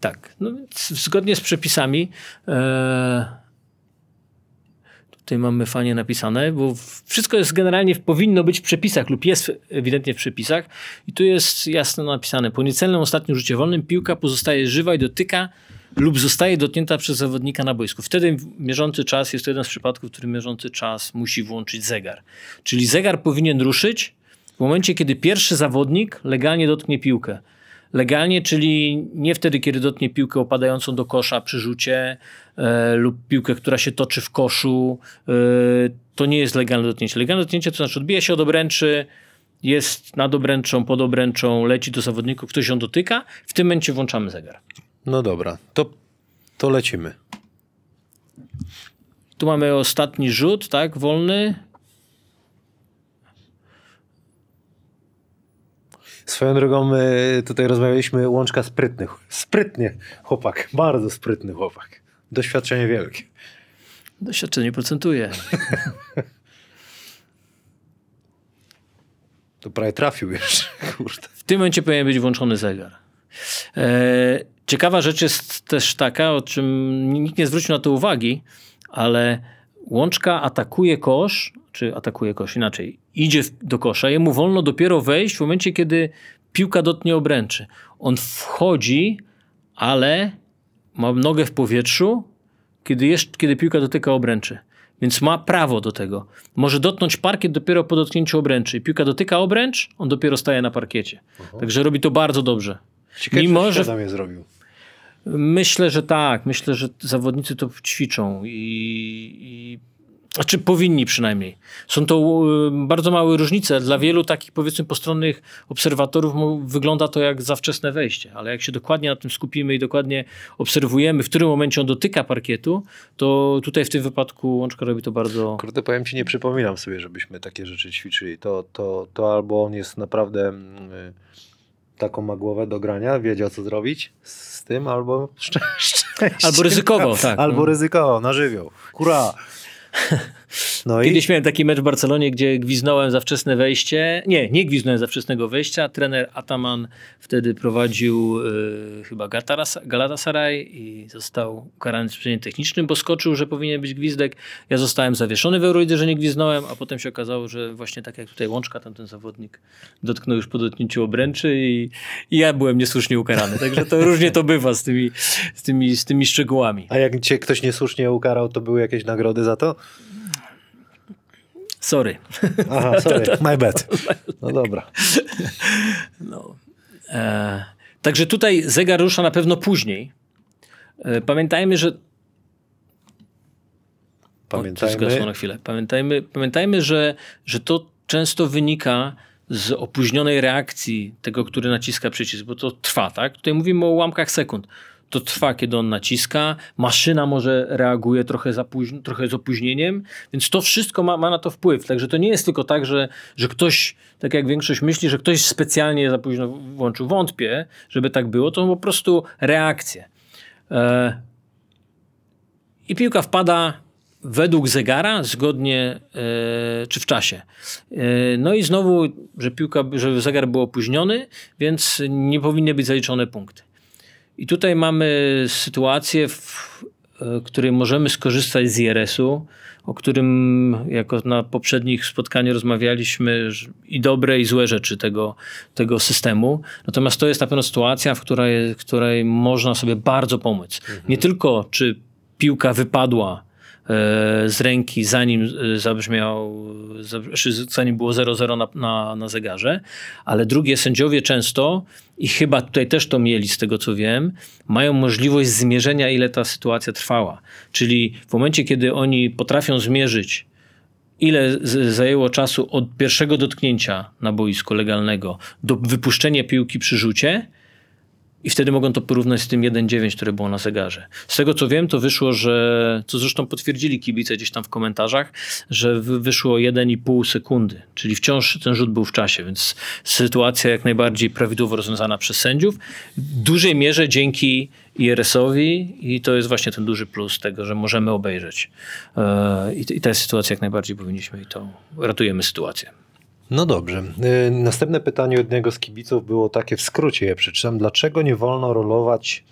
Tak, no zgodnie z przepisami e, tutaj mamy fajnie napisane, bo wszystko jest generalnie, powinno być w przepisach lub jest ewidentnie w przepisach i tu jest jasno napisane, po niecelnym ostatnim rzucie wolnym piłka pozostaje żywa i dotyka lub zostaje dotknięta przez zawodnika na boisku. Wtedy mierzący czas jest to jeden z przypadków, w którym mierzący czas musi włączyć zegar. Czyli zegar powinien ruszyć w momencie, kiedy pierwszy zawodnik legalnie dotknie piłkę. Legalnie, czyli nie wtedy, kiedy dotknie piłkę opadającą do kosza przy rzucie e, lub piłkę, która się toczy w koszu. E, to nie jest legalne dotknięcie. Legalne dotknięcie to znaczy odbija się od obręczy, jest nad obręczą, pod obręczą, leci do zawodników, ktoś ją dotyka. W tym momencie włączamy zegar. No dobra, to, to lecimy. Tu mamy ostatni rzut, tak, wolny. Swoją drogą tutaj rozmawialiśmy łączka sprytny. Sprytnie chłopak, bardzo sprytny chłopak. Doświadczenie wielkie. Doświadczenie procentuje. To prawie trafił jeszcze, kurde. W tym momencie powinien być włączony zegar. E, ciekawa rzecz jest też taka, o czym nikt nie zwrócił na to uwagi, ale łączka atakuje kosz, czy atakuje kosz inaczej, idzie do kosza, jemu wolno dopiero wejść w momencie, kiedy piłka dotknie obręczy. On wchodzi, ale ma nogę w powietrzu, kiedy, jeszcze, kiedy piłka dotyka obręczy. Więc ma prawo do tego. Może dotknąć parkiet dopiero po dotknięciu obręczy. Piłka dotyka obręcz, on dopiero staje na parkiecie. Także robi to bardzo dobrze. Ciekawe, Mimo, że je zrobił. Myślę, że tak. Myślę, że zawodnicy to ćwiczą i, i znaczy powinni przynajmniej. Są to y, bardzo małe różnice. Dla wielu takich powiedzmy postronnych obserwatorów wygląda to jak za wczesne wejście, ale jak się dokładnie na tym skupimy i dokładnie obserwujemy, w którym momencie on dotyka parkietu, to tutaj w tym wypadku Łączka robi to bardzo... Kurde, powiem ci, nie przypominam sobie, żebyśmy takie rzeczy ćwiczyli. To, to, to albo on jest naprawdę mm, y, taką ma głowę do grania, wiedział co zrobić z tym, albo szczę- szczęście. Albo ryzykował, tak. Albo No. ryzykował, na żywioł. Kura. 呵呵。No i Kiedyś miałem taki mecz w Barcelonie, gdzie gwiznąłem za wczesne wejście. Nie, nie gwiznąłem za wczesnego wejścia. Trener Ataman wtedy prowadził y, chyba Galatasaray i został ukarany sprzęgiem technicznym, bo skoczył, że powinien być gwizdek. Ja zostałem zawieszony w Eurolidzie, że nie gwiznąłem, a potem się okazało, że właśnie tak jak tutaj Łączka, tamten zawodnik dotknął już po dotknięciu obręczy i, i ja byłem niesłusznie ukarany. Także to różnie to bywa z tymi, z tymi, z tymi szczegółami. A jak cię ktoś niesłusznie ukarał, to były jakieś nagrody za to? Sorry. Aha, sorry, my bad. No dobra. No. E, także tutaj zegar rusza na pewno później. E, pamiętajmy, że. O, Pamiętajmy, na chwilę. Pamiętajmy, pamiętajmy że, że to często wynika z opóźnionej reakcji tego, który naciska przycisk, bo to trwa, tak? Tutaj mówimy o ułamkach sekund. To trwa, kiedy on naciska, maszyna może reaguje trochę, za późno, trochę z opóźnieniem, więc to wszystko ma, ma na to wpływ. Także to nie jest tylko tak, że, że ktoś, tak jak większość myśli, że ktoś specjalnie za późno włączył. Wątpię, żeby tak było. To po prostu reakcje. E, i piłka wpada według zegara, zgodnie e, czy w czasie. E, no i znowu, że piłka, że zegar był opóźniony, więc nie powinny być zaliczone punkty. I tutaj mamy sytuację, w e, której możemy skorzystać z IRS-u, o którym jako na poprzednich spotkaniach rozmawialiśmy i dobre i złe rzeczy tego, tego systemu. Natomiast to jest na pewno sytuacja, w której, w której można sobie bardzo pomóc. Nie tylko czy piłka wypadła z ręki, zanim e, zabrzmiał, zanim było 0-0 na, na, na zegarze, ale drugie, sędziowie często, i chyba tutaj też to mieli z tego co wiem, mają możliwość zmierzenia, ile ta sytuacja trwała. Czyli w momencie, kiedy oni potrafią zmierzyć, ile zajęło czasu od pierwszego dotknięcia na boisku legalnego do wypuszczenia piłki przy rzucie, i wtedy mogą to porównać z tym 1.9, które było na zegarze. Z tego co wiem, to wyszło, że, co zresztą potwierdzili kibice gdzieś tam w komentarzach, że wy- wyszło 1,5 sekundy, czyli wciąż ten rzut był w czasie, więc sytuacja jak najbardziej prawidłowo rozwiązana przez sędziów. W dużej mierze dzięki IRS-owi i to jest właśnie ten duży plus tego, że możemy obejrzeć. E, I ta sytuacja jak najbardziej powinniśmy i to ratujemy sytuację. No dobrze. Y, Następne pytanie jednego z kibiców było takie, w skrócie je przeczytam. Dlaczego nie wolno rolować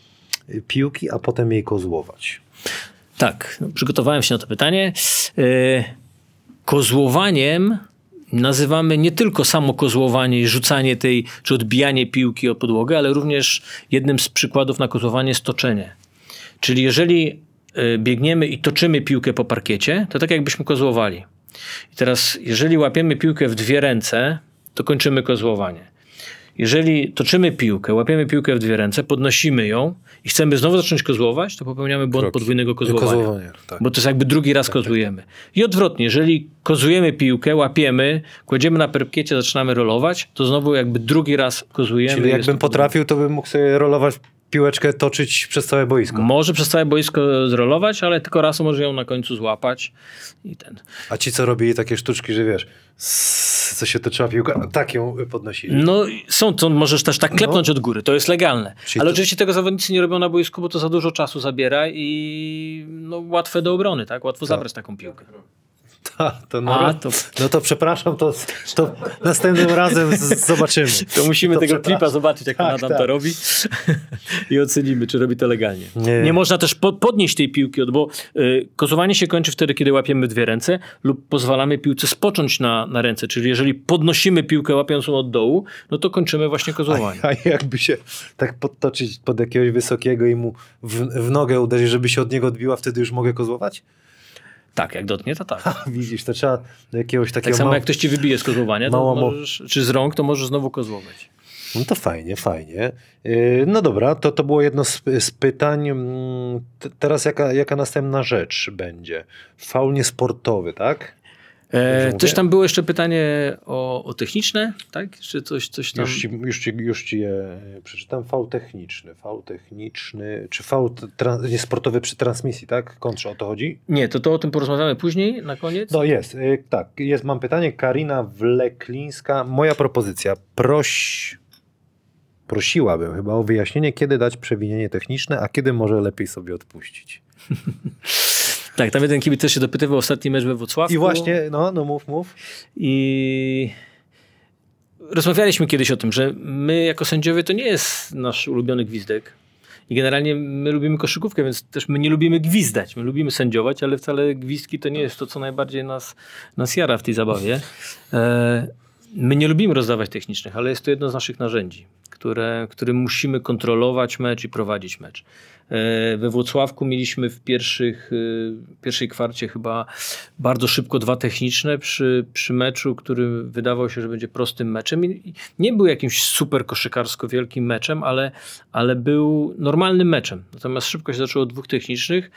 y, piłki, a potem jej kozłować? Tak, przygotowałem się na to pytanie. E, Kozłowaniem nazywamy nie tylko samo kozłowanie i rzucanie tej, czy odbijanie piłki o podłogę, ale również jednym z przykładów na kozłowanie jest toczenie. Czyli jeżeli biegniemy i toczymy piłkę po parkiecie, to tak jakbyśmy kozłowali. I teraz, jeżeli łapiemy piłkę w dwie ręce, to kończymy kozłowanie. Jeżeli toczymy piłkę, łapiemy piłkę w dwie ręce, podnosimy ją i chcemy znowu zacząć kozłować, to popełniamy błąd Kroki. podwójnego kozłowania. Kozłowania, tak. Bo to jest jakby drugi raz kozujemy. I odwrotnie, jeżeli kozujemy piłkę, łapiemy, kładziemy na parkiecie, zaczynamy rolować, to znowu jakby drugi raz kozujemy. Czyli jakbym potrafił, to bym mógł sobie rolować piłeczkę, toczyć przez całe boisko. Może przez całe boisko zrolować, ale tylko raz może ją na końcu złapać i ten. A ci, co robili takie sztuczki, że wiesz, co się toczyła piłka, tak ją podnosili. No są, to możesz też tak klepnąć od góry, to jest legalne. Czyli Ale to- oczywiście tego zawodnicy nie robią na boisku, bo to za dużo czasu zabiera i no, łatwe do obrony, tak? Łatwo zabrać taką piłkę. Ta, to no, A, to, no to przepraszam, to, to następnym razem z, zobaczymy. to musimy To tego klipa zobaczyć, jak Tak, pan Adam tak. to robi i ocenimy, czy robi to legalnie. Nie. Nie, można też po, podnieść tej piłki, bo y, kozowanie się kończy wtedy, kiedy łapiemy dwie ręce lub pozwalamy piłce spocząć na, na ręce, czyli jeżeli podnosimy piłkę łapiąc ją od dołu, no to kończymy właśnie kozowanie. A jakby się tak podtoczyć pod jakiegoś wysokiego i mu w, w nogę uderzyć, żeby się od niego odbiła, wtedy już mogę kozłować? Tak, jak dotknie, to tak. Widzisz, to trzeba do jakiegoś takiego... Tak samo mał- jak ktoś ci wybije z kozłowania, to możesz, czy z rąk, to możesz znowu kozłować. No to fajnie, fajnie. Yy, No dobra, to, to było jedno z, z pytań. Mm, te- Teraz jaka, jaka następna rzecz będzie? Faul niesportowy, tak? E, też tam było jeszcze pytanie o, o techniczne, tak? Czy coś, coś tam... Już ci, już, ci, już ci je przeczytam. Faul techniczny. Faul techniczny, czy faul tra- niesportowy przy transmisji, tak? Kontrze, o to chodzi? Nie, to, to o tym porozmawiamy później, na koniec. No jest, y, tak. Jest, mam pytanie. Karina Wleklińska. Moja propozycja. Proś, prosiłabym chyba o wyjaśnienie, kiedy dać przewinienie techniczne, a kiedy może lepiej sobie odpuścić. Tak, tam jeden kibic też się dopytywał ostatni mecz we Wrocławku. I właśnie, no, no mów, mów. I rozmawialiśmy kiedyś o tym, że my jako sędziowie to nie jest nasz ulubiony gwizdek. I generalnie my lubimy koszykówkę, więc też my nie lubimy gwizdać. My lubimy sędziować, ale wcale gwizdki to nie jest to, co najbardziej nas, nas jara w tej zabawie. E, my nie lubimy rozdawać technicznych, ale jest to jedno z naszych narzędzi, które, którym musimy kontrolować mecz i prowadzić mecz. E, We Włocławku mieliśmy w pierwszych, e, pierwszej kwarcie chyba bardzo szybko dwa techniczne przy, przy meczu, który wydawał się, że będzie prostym meczem. Nie był jakimś super koszykarsko wielkim meczem, ale, ale był normalnym meczem. Natomiast szybko się zaczęło dwóch technicznych,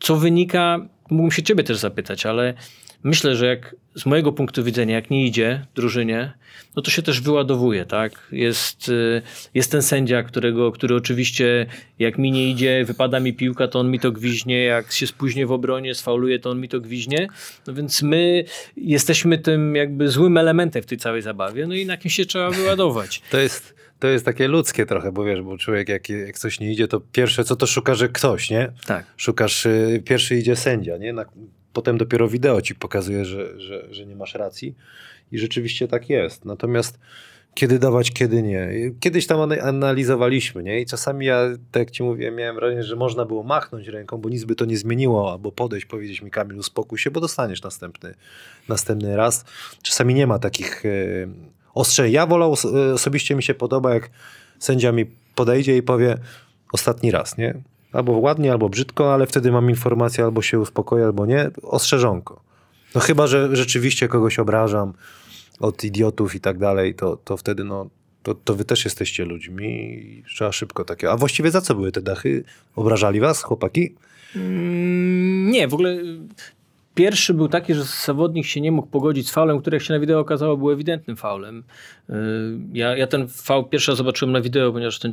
co wynika, mógłbym się ciebie też zapytać, ale myślę, że jak z mojego punktu widzenia, jak nie idzie drużynie, no to się też wyładowuje, tak? Jest, y, jest ten sędzia, którego, który oczywiście jak mi nie idzie, wypada mi piłka, to on mi to gwiźnie, jak się spóźnię w obronie, sfauluje, to on mi to gwiźnie. No więc my jesteśmy tym jakby złym elementem w tej całej zabawie, no i na kim się trzeba wyładować. To jest, to jest takie ludzkie trochę, bo wiesz, bo człowiek jak, jak coś nie idzie, to pierwsze co to szuka, że ktoś, nie? Tak. Szukasz, y, pierwszy idzie sędzia, nie? Na, potem dopiero wideo ci pokazuje, że, że, że nie masz racji i rzeczywiście tak jest. Natomiast kiedy dawać, kiedy nie. Kiedyś tam ana- analizowaliśmy, nie? I czasami ja, tak jak ci mówiłem, miałem wrażenie, że można było machnąć ręką, bo nic by to nie zmieniło, albo podejść, powiedzieć mi Kamil, uspokój się, bo dostaniesz następny, następny raz. Czasami nie ma takich e, ostrzej. Ja wolał, e, osobiście mi się podoba, jak sędzia mi podejdzie i powie ostatni raz, nie? Albo ładnie, albo brzydko, ale wtedy mam informację, albo się uspokoję, albo nie. Ostrzeżonko. No chyba, że rzeczywiście kogoś obrażam od idiotów i tak dalej, to, to wtedy no, to, to wy też jesteście ludźmi i trzeba szybko takie. A właściwie za co były te dachy? Obrażali was, chłopaki? Mm, Nie, w ogóle pierwszy był taki, że zawodnik się nie mógł pogodzić z faulem, który jak się na wideo okazało był ewidentnym faulem. Y, Ja, ja ten faul pierwszy raz zobaczyłem na wideo, ponieważ to,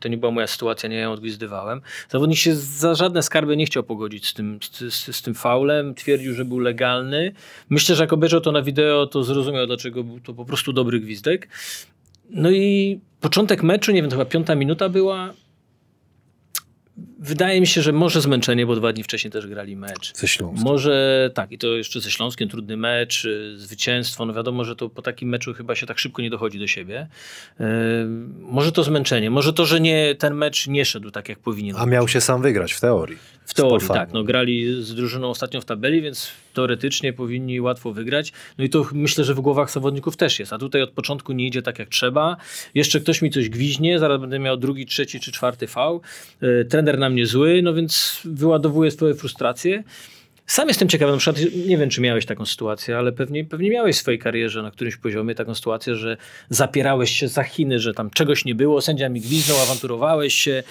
to, nie była moja sytuacja, nie ja ją odgwizdywałem. Zawodnik się za żadne skarby nie chciał pogodzić z tym, z, z tym faulem, twierdził, że był legalny. Myślę, że jak obejrzał to na wideo, to zrozumiał, dlaczego był to po prostu dobry gwizdek. No i początek meczu, nie wiem, to chyba piąta minuta była. Wydaje mi się, że może zmęczenie, bo dwa dni wcześniej też grali mecz. Ze Śląska. Może tak, i to jeszcze ze Śląskiem trudny mecz, y, zwycięstwo. No wiadomo, że to po takim meczu chyba się tak szybko nie dochodzi do siebie. Yy, może to zmęczenie, może to, że nie, ten mecz nie szedł tak, jak powinien. A miał się sam wygrać w teorii. W teorii, tak. No, grali z drużyną ostatnio w tabeli, więc teoretycznie powinni łatwo wygrać. No i to myślę, że w głowach zawodników też jest. A tutaj od początku nie idzie tak jak trzeba. Jeszcze ktoś mi coś gwiźnie, zaraz będę miał drugi, trzeci czy czwarty fał. Yy, trener na mnie zły, no więc wyładowuję swoje frustracje. Sam jestem ciekawy, na przykład nie wiem, czy miałeś taką sytuację, ale pewnie, pewnie miałeś w swojej karierze na którymś poziomie taką sytuację, że zapierałeś się za Chiny, że tam czegoś nie było, sędzia mi gwizdnął, awanturowałeś się,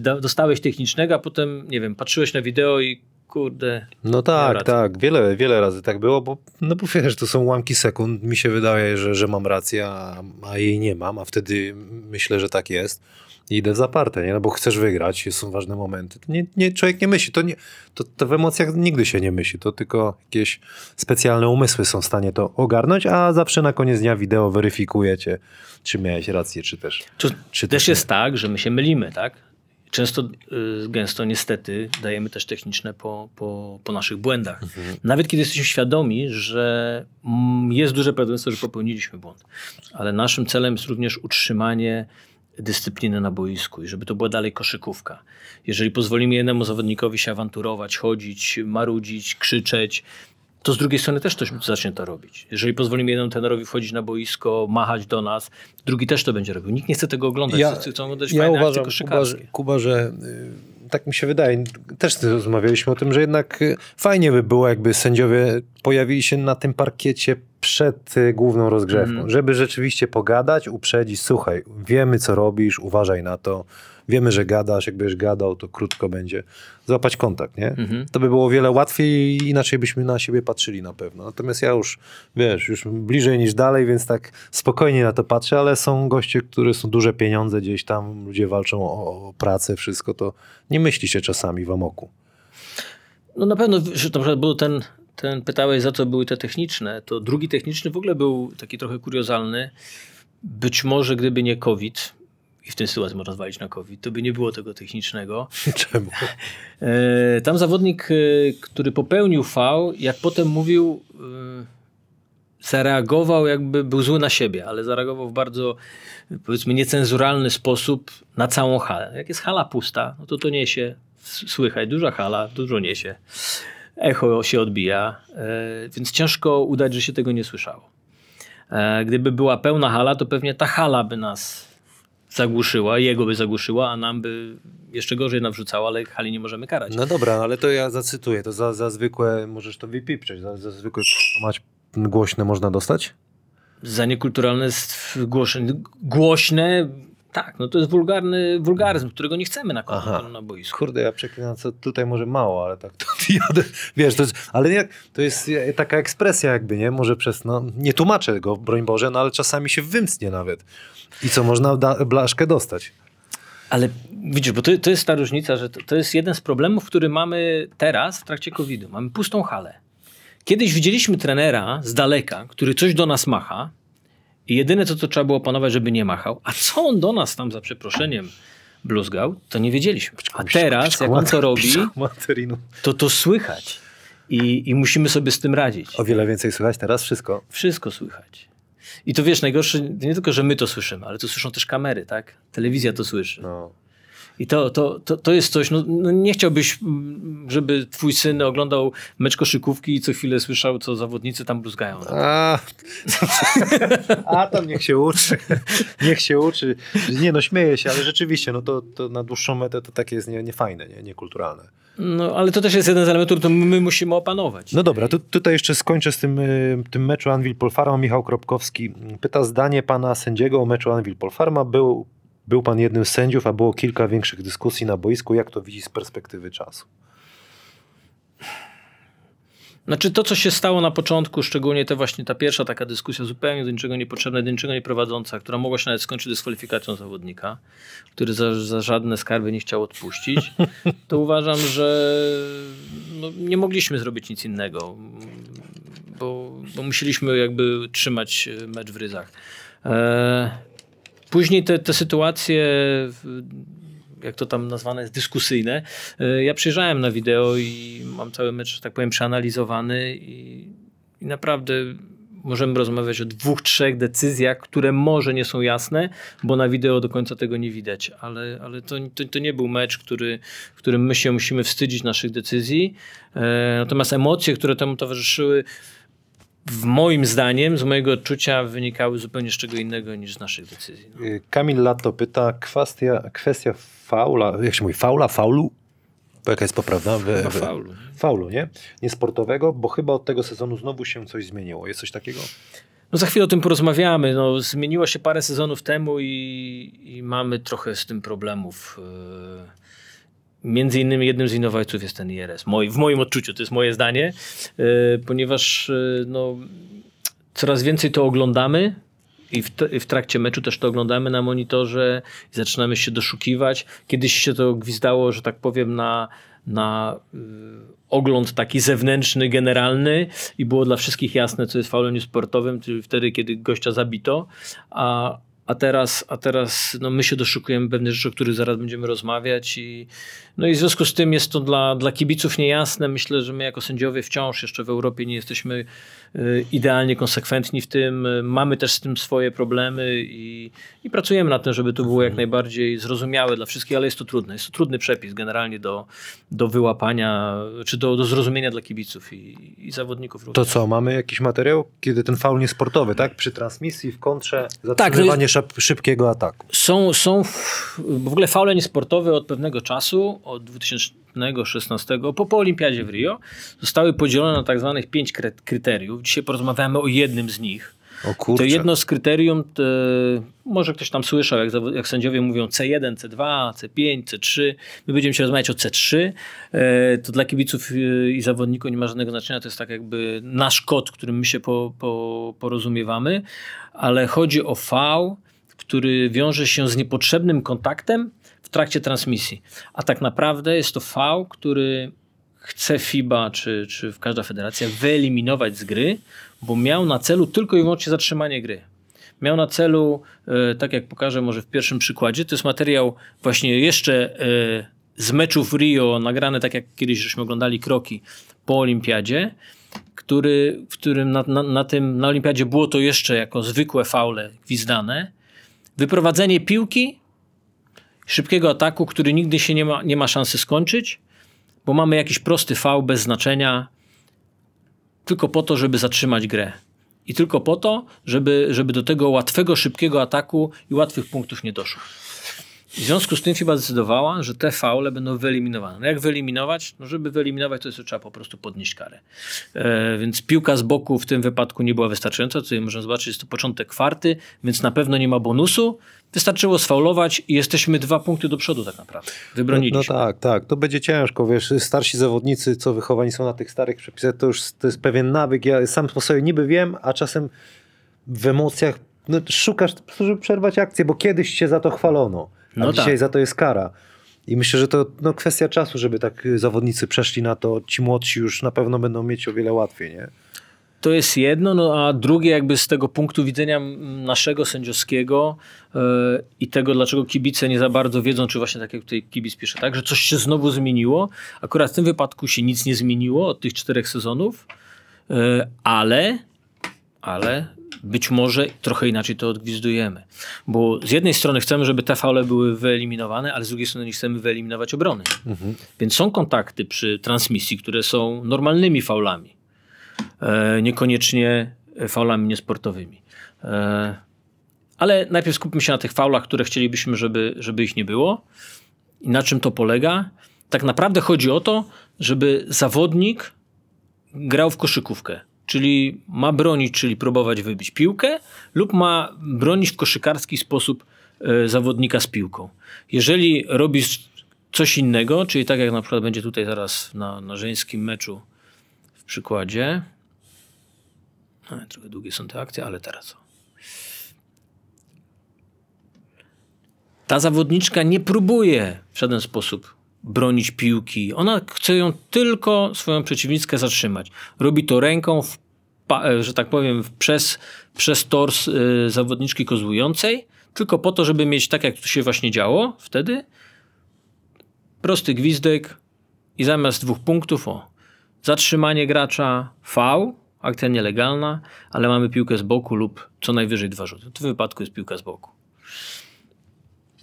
da- dostałeś technicznego, a potem, nie wiem, patrzyłeś na wideo i kurde, No tak, tak. Wiele, wiele razy tak było, bo, no bo wiesz, to są ułamki sekund. Mi się wydaje, że, że mam rację, a, a jej nie mam, a wtedy myślę, że tak jest. I idę w zaparte, nie? No bo chcesz wygrać, są ważne momenty. Nie, nie, człowiek nie myśli. To, nie, to, to w emocjach nigdy się nie myśli. To tylko jakieś specjalne umysły są w stanie to ogarnąć, a zawsze na koniec dnia wideo weryfikujecie, czy miałeś rację, czy też. To Czy też też jest tak, że my się mylimy, tak? Często, y, gęsto niestety dajemy też techniczne po, po, po naszych błędach. Nawet kiedy jesteśmy świadomi, że mm, jest duże prawdopodobieństwo, że popełniliśmy błąd. Ale naszym celem jest również utrzymanie dyscypliny na boisku i żeby to była dalej koszykówka. Jeżeli pozwolimy jednemu zawodnikowi się awanturować, chodzić, marudzić, krzyczeć, to z drugiej strony też ktoś zacznie to robić. Jeżeli pozwolimy jednemu trenerowi wchodzić na boisko, machać do nas, drugi też to będzie robił. Nikt nie chce tego oglądać. Ja- chcą oglądać Ja fajne uważam, Kuba, Kuba, że y, tak mi się wydaje, też rozmawialiśmy o tym, że jednak y, fajnie by było, jakby sędziowie pojawili się na tym parkiecie przed y, główną rozgrzewką, Mhm. żeby rzeczywiście pogadać, uprzedzić, słuchaj, wiemy co robisz, uważaj na to, wiemy, że gadasz, jakbyś gadał, to krótko będzie. Złapać kontakt, nie? Mhm. To by było o wiele łatwiej i inaczej byśmy na siebie patrzyli na pewno. Natomiast ja już, wiesz, już bliżej niż dalej, więc tak spokojnie na to patrzę, ale są goście, które są duże pieniądze gdzieś tam, ludzie walczą o, o pracę, wszystko to nie myśli się czasami w amoku. No na pewno, że to był ten, ten pytałeś, za co były te techniczne, to drugi techniczny w ogóle był taki trochę kuriozalny. Być może gdyby nie COVID, i w tej sytuacji można zwalić na COVID, to by nie było tego technicznego. Czemu? E, Tam zawodnik, e, który popełnił fał, jak potem mówił, e, zareagował jakby był zły na siebie, ale zareagował w bardzo powiedzmy niecenzuralny sposób na całą halę. Jak jest hala pusta, no to to niesie, słychać, duża hala, dużo niesie. Echo się odbija, więc ciężko udać, że się tego nie słyszało. Gdyby była pełna hala, to pewnie ta hala by nas zagłuszyła, jego by zagłuszyła, a nam by jeszcze gorzej nawrzucała, ale hali nie możemy karać. No dobra, ale to ja zacytuję, to za, za zwykłe, możesz to wypiprzeć, za, za zwykłe mać głośne można dostać? Za niekulturalne jest głośne, głośne tak, no to jest wulgarny wulgaryzm, którego nie chcemy na, Aha. na, boisku. Kurde, ja przeklinam, co tutaj może mało, ale tak to jadę. Wiesz, to jest, ale nie, to jest taka ekspresja jakby, nie? Może przez, no, nie tłumaczę go, broń Boże, no ale czasami się wymstnie nawet. I co, można da, blaszkę dostać. Ale widzisz, bo to, to jest ta różnica, że to, to jest jeden z problemów, który mamy teraz w trakcie COVID-u. Mamy pustą halę. Kiedyś widzieliśmy trenera z daleka, który coś do nas macha i jedyne co to trzeba było opanować, żeby nie machał. A co on do nas tam za przeproszeniem bluzgał, to nie wiedzieliśmy. A teraz, jak on to robi, to to słychać. I, I musimy sobie z tym radzić. O wiele więcej słychać teraz, wszystko. Wszystko słychać. I to wiesz, najgorsze nie tylko, że my to słyszymy, ale to słyszą też kamery, tak? Telewizja to słyszy. No. I to, to, to, to jest coś, no, no nie chciałbyś, mm, żeby twój syn oglądał mecz koszykówki i co chwilę słyszał, co zawodnicy tam bluzgają. A, a tam niech się uczy. Niech się uczy. Nie no, śmieję się, ale rzeczywiście, no to, to na dłuższą metę to takie jest nie, niefajne, nie, niekulturalne. No, ale to też jest jeden z elementów, który my musimy opanować. No dobra, tu, tutaj jeszcze skończę z tym, y, tym meczu Anwil Polfarma. Michał Kropkowski pyta zdanie pana sędziego o meczu Anwil Polfarma. Był, był pan jednym z sędziów, a było kilka większych dyskusji na boisku. Jak to widzi z perspektywy czasu? Znaczy to, co się stało na początku, szczególnie te właśnie ta pierwsza taka dyskusja zupełnie do niczego niepotrzebna, do niczego nieprowadząca, która mogła się nawet skończyć dyskwalifikacją zawodnika, który za, za żadne skarby nie chciał odpuścić, to uważam, że no, nie mogliśmy zrobić nic innego, bo, bo musieliśmy jakby trzymać mecz w ryzach. E, później te, te sytuacje jak to tam nazwane jest, dyskusyjne. E, Ja przyjrzałem na wideo i mam cały mecz, tak powiem, przeanalizowany i, i naprawdę możemy rozmawiać o dwóch, trzech decyzjach, które może nie są jasne, bo na wideo do końca tego nie widać, ale, ale to, to, to nie był mecz, który, w którym my się musimy wstydzić naszych decyzji. E, Natomiast emocje, które temu towarzyszyły, w moim zdaniem, z mojego odczucia, wynikały zupełnie z czego innego niż z naszych decyzji. No. Y, Kamil Lato pyta, kwestia, kwestia faula, jak się mówi, faula, faulu? Bo jaka jest poprawna? Chyba we- faulu. Faulu, nie? Niesportowego, bo chyba od tego sezonu znowu się coś zmieniło. Jest coś takiego? No za chwilę o tym porozmawiamy. No, zmieniło się parę sezonów temu i, i mamy trochę z tym problemów. Yy, Między innymi jednym z innowajców jest ten IRS. W moim odczuciu, to jest moje zdanie, yy, ponieważ yy, no, coraz więcej to oglądamy i w, t- w trakcie meczu też to oglądamy na monitorze i zaczynamy się doszukiwać. Kiedyś się to gwizdało, że tak powiem, na, na y, ogląd taki zewnętrzny, generalny i było dla wszystkich jasne, co jest faulem niesportowym, czyli wtedy, kiedy gościa zabito, a, a teraz, a teraz no, my się doszukujemy pewnych rzeczy, o których zaraz będziemy rozmawiać i, no i w związku z tym jest to dla, dla kibiców niejasne. Myślę, że my jako sędziowie wciąż jeszcze w Europie nie jesteśmy idealnie konsekwentni w tym. Y, Mamy też z tym swoje problemy i, i pracujemy nad tym, żeby to było jak najbardziej zrozumiałe dla wszystkich, ale jest to trudne. Jest to trudny przepis generalnie do, do wyłapania, czy do, do zrozumienia dla kibiców i, i zawodników również. To co, mamy jakiś materiał, kiedy ten faul niesportowy, tak? Przy transmisji, w kontrze, zatrzymywanie szab- szybkiego ataku. Są, są w, w ogóle faule niesportowe od pewnego czasu, od 2016, po, po olimpiadzie w Rio, zostały podzielone na tak zwanych pięć kry- kryteriów. Dzisiaj porozmawiamy o jednym z nich. To jedno z kryterium, to, może ktoś tam słyszał, jak, jak sędziowie mówią C1, C2, C5, C3. My będziemy się rozmawiać o C3. E, to dla kibiców e, i zawodników nie ma żadnego znaczenia. To jest tak jakby nasz kod, którym my się po, po, porozumiewamy. Ale chodzi o V, który wiąże się z niepotrzebnym kontaktem w trakcie transmisji. A tak naprawdę jest to V, który chce FIBA czy, czy każda federacja wyeliminować z gry, bo miał na celu tylko i wyłącznie zatrzymanie gry. Miał na celu, e, tak jak pokażę może w pierwszym przykładzie, to jest materiał właśnie jeszcze e, z meczów Rio, nagrany tak jak kiedyś żeśmy oglądali kroki po olimpiadzie, który, w którym na, na, na tym, na olimpiadzie było to jeszcze jako zwykłe faule gwizdane. Wyprowadzenie piłki, szybkiego ataku, który nigdy się nie ma, nie ma szansy skończyć, bo mamy jakiś prosty fał bez znaczenia, tylko po to, żeby zatrzymać grę. I tylko po to, żeby, żeby do tego łatwego, szybkiego ataku i łatwych punktów nie doszło. W związku z tym FIBA zdecydowała, że te faule będą wyeliminowane. No jak wyeliminować? No żeby wyeliminować, to jest trzeba po prostu podnieść karę. E, więc piłka z boku w tym wypadku nie była wystarczająca. Tutaj możemy zobaczyć, jest to początek kwarty, więc na pewno nie ma bonusu. Wystarczyło sfaulować i jesteśmy dwa punkty do przodu tak naprawdę. No, Wybroniliśmy. no tak, tak. To będzie ciężko, wiesz, starsi zawodnicy, co wychowani są na tych starych przepisach, to już to jest pewien nawyk. Ja sam po sobie niby wiem, a czasem w emocjach no, szukasz, żeby przerwać akcję, bo kiedyś cię za to chwalono, No dzisiaj tak. za to jest kara. I myślę, że to no, kwestia czasu, żeby tak y, zawodnicy przeszli na to. Ci młodsi już na pewno będą mieć o wiele łatwiej, nie? To jest jedno, no a drugie jakby z tego punktu widzenia naszego sędziowskiego yy, i tego, dlaczego kibice nie za bardzo wiedzą, czy właśnie tak jak tutaj kibic pisze, tak, że coś się znowu zmieniło. Akurat w tym wypadku się nic nie zmieniło od tych czterech sezonów, yy, ale, ale być może trochę inaczej to odgwizdujemy. Bo z jednej strony chcemy, żeby te faule były wyeliminowane, ale z drugiej strony nie chcemy wyeliminować obrony. Więc są kontakty przy transmisji, które są normalnymi faulami, e, niekoniecznie faulami niesportowymi. E, ale najpierw skupmy się na tych faulach, które chcielibyśmy, żeby, żeby ich nie było. I na czym to polega? Tak naprawdę chodzi o to, żeby zawodnik grał w koszykówkę. Czyli ma bronić, czyli próbować wybić piłkę, lub ma bronić w koszykarski sposób e, zawodnika z piłką. Jeżeli robisz coś innego, czyli tak jak na przykład będzie tutaj zaraz na, na żeńskim meczu w przykładzie. No, trochę długie są te akcje, ale teraz. o. Ta zawodniczka nie próbuje w żaden sposób bronić piłki. Ona chce ją tylko swoją przeciwniczkę zatrzymać. Robi to ręką, w, e, że tak powiem, przez, przez tors y, zawodniczki kozłującej, tylko po to, żeby mieć tak, jak to się właśnie działo wtedy. Prosty gwizdek i zamiast dwóch punktów, o, zatrzymanie gracza, V, akcja nielegalna, ale mamy piłkę z boku lub co najwyżej dwa rzuty. W tym wypadku jest piłka z boku.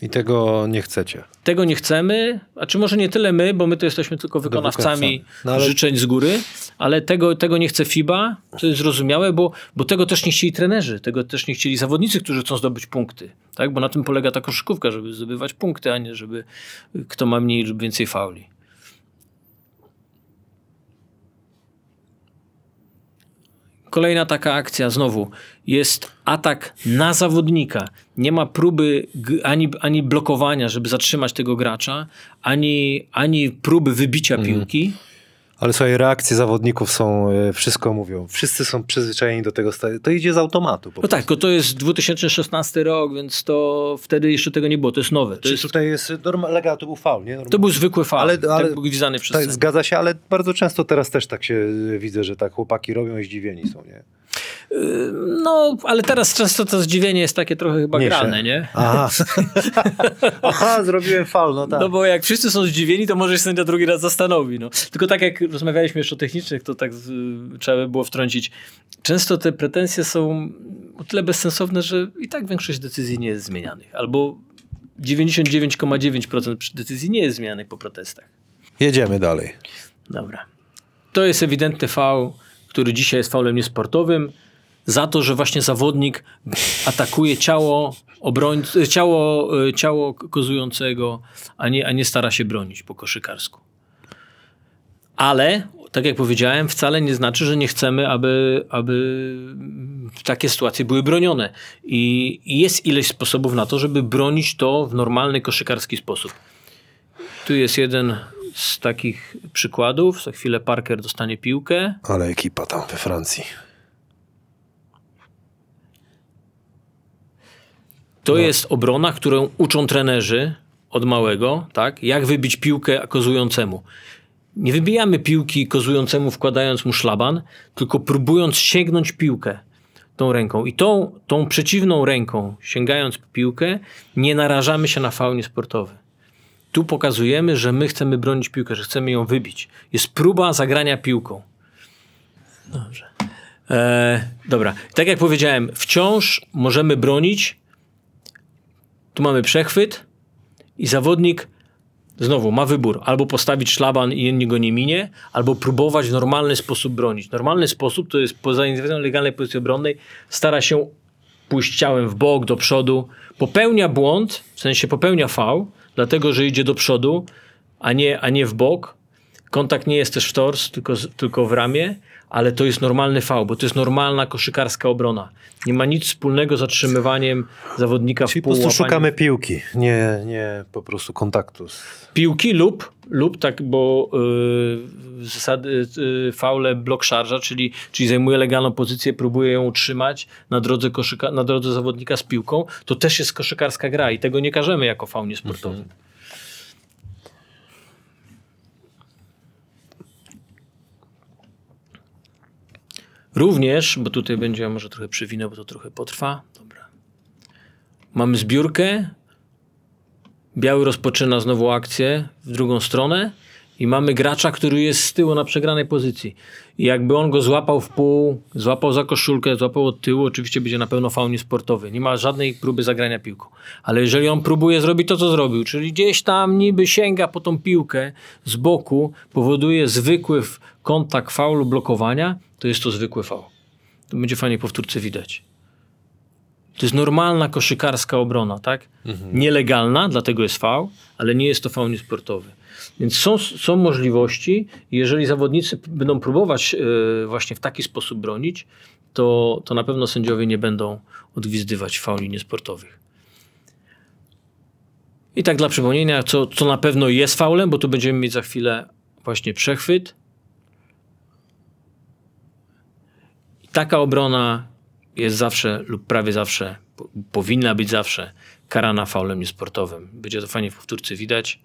I tego nie chcecie. Tego nie chcemy, a czy może nie tyle my, bo my to jesteśmy tylko wykonawcami. No ale- życzeń z góry, ale tego, tego nie chce FIBA, co jest zrozumiałe, bo, bo tego też nie chcieli trenerzy, tego też nie chcieli zawodnicy, którzy chcą zdobyć punkty, tak? bo na tym polega ta koszykówka, żeby zdobywać punkty, a nie żeby kto ma mniej lub więcej fauli. Kolejna taka akcja znowu jest atak na zawodnika. Nie ma próby ani, ani blokowania, żeby zatrzymać tego gracza, ani, ani próby wybicia piłki. Ale słuchaj, reakcje zawodników są, e, wszystko mówią. Wszyscy są przyzwyczajeni do tego. To idzie z automatu. No tak, to jest 2016 rok, więc to wtedy jeszcze tego nie było. To jest nowe. To, jest, tutaj jest norma, lega, to był faul, nie? To był zwykły faul. Ale- Ale, tak był gwizdany przez tak, zgadza się, ale bardzo często teraz też tak się e, widzę, że tak chłopaki robią i zdziwieni są, nie? No, ale teraz często to zdziwienie jest takie trochę chyba Mniejsze. grane, nie? Aha. Aha, zrobiłem faul, no tak. No bo jak wszyscy są zdziwieni, to może się sędzia drugi raz zastanowi. No. Tylko tak jak rozmawialiśmy jeszcze o technicznych, to tak z, trzeba by było wtrącić. Często te pretensje są o tyle bezsensowne, że i tak większość decyzji nie jest zmienianych. Albo 99,9% decyzji nie jest zmienianych po protestach. Jedziemy dalej. Dobra. To jest ewidentny faul, który dzisiaj jest faulem niesportowym, za to, że właśnie zawodnik atakuje ciało obrońcy, ciało, y, ciało kozującego, a nie, a nie stara się bronić po koszykarsku. Ale, tak jak powiedziałem, wcale nie znaczy, że nie chcemy, aby, aby takie sytuacje były bronione. I, I jest ileś sposobów na to, żeby bronić to w normalny koszykarski sposób. Tu jest jeden z takich przykładów. Za chwilę Parker dostanie piłkę. Ale ekipa tam we Francji. To jest obrona, którą uczą trenerzy od małego, tak? Jak wybić piłkę kozującemu. Nie wybijamy piłki kozującemu wkładając mu szlaban, tylko próbując sięgnąć piłkę tą ręką. I tą, tą przeciwną ręką, sięgając piłkę, nie narażamy się na faul niesportowy. Tu pokazujemy, że my chcemy bronić piłkę, że chcemy ją wybić. Jest próba zagrania piłką. Dobrze. E, dobra. Tak jak powiedziałem, wciąż możemy bronić. Tu mamy przechwyt i zawodnik znowu ma wybór. Albo postawić szlaban i inni go nie minie, albo próbować w normalny sposób bronić. Normalny sposób to jest poza legalnej pozycji obronnej stara się pójść ciałem w bok, do przodu. Popełnia błąd, w sensie popełnia fał, dlatego że idzie do przodu, a nie, a nie w bok. Kontakt nie jest też w tors, tylko, tylko w ramię, ale to jest normalny fał, bo to jest normalna koszykarska obrona. Nie ma nic wspólnego z zatrzymywaniem zawodnika Czyli w po prostu szukamy piłki, nie, nie po prostu kontaktu. z- piłki lub, lub tak, bo yy, zasady yy, faule blok szarża, czyli, czyli zajmuje legalną pozycję, próbuje ją utrzymać na drodze, koszyka, na drodze zawodnika z piłką, to też jest koszykarska gra i tego nie każemy jako faul niesportowy. Również, bo tutaj będzie, może trochę przewinę, bo to trochę potrwa. Dobra. Mamy zbiórkę, Biały rozpoczyna znowu akcję w drugą stronę i mamy gracza, który jest z tyłu na przegranej pozycji. I jakby on go złapał w pół, złapał za koszulkę, złapał od tyłu, oczywiście będzie na pewno faul niesportowy. Nie ma żadnej próby zagrania piłką. Ale jeżeli on próbuje zrobić to, co zrobił, czyli gdzieś tam niby sięga po tą piłkę z boku, powoduje zwykły kontakt faulu blokowania, to jest to zwykły faul. To będzie fajnie powtórce widać. To jest normalna koszykarska obrona, tak? Nielegalna, dlatego jest faul, ale nie jest to faul niesportowy. Więc są, są możliwości, jeżeli zawodnicy będą próbować e, właśnie w taki sposób bronić, to, to na pewno sędziowie nie będą odgwizdywać fauli niesportowych. I tak dla przypomnienia, co, co na pewno jest faulem, bo tu będziemy mieć za chwilę właśnie przechwyt. Taka obrona jest zawsze lub prawie zawsze, po, powinna być zawsze karana faulem niesportowym. Będzie to fajnie w powtórce widać.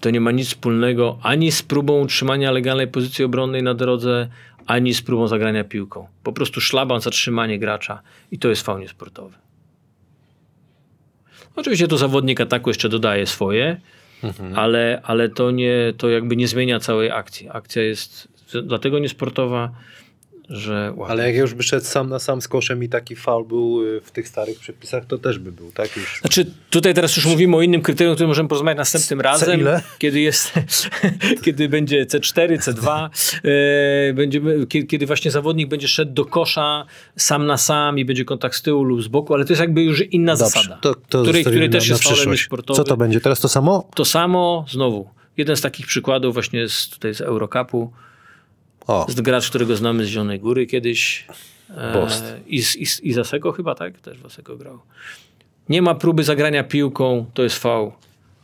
To nie ma nic wspólnego ani z próbą utrzymania legalnej pozycji obronnej na drodze, ani z próbą zagrania piłką. Po prostu szlaban, zatrzymanie gracza i to jest faul niesportowy. Oczywiście tu zawodnik ataku jeszcze dodaje swoje, ale, ale to, nie, to jakby nie zmienia całej akcji. Akcja jest dlatego niesportowa, że łapie. Ale jak już by szedł sam na sam z koszem i taki faul był y, w tych starych przepisach, to też by był, tak? Już. Znaczy, tutaj teraz już mówimy o innym kryterium, o którym możemy porozmawiać następnym razem. ile? Kiedy jest, kiedy będzie C4, C2, e, będziemy, kiedy, właśnie zawodnik będzie szedł do kosza sam na sam i będzie kontakt z tyłu lub z boku, ale to jest jakby już inna zasada, to, to której, której też na jest faulem niesportowym. Co to będzie? Teraz to samo? To samo, znowu, jeden z takich przykładów właśnie z, tutaj z Eurocupu, O, jest gracz, którego znamy z Zielonej Góry kiedyś. E, Bost. I, z- i, I Zaseko chyba, tak? Też Waseko grał. Nie ma próby zagrania piłką, to jest fał,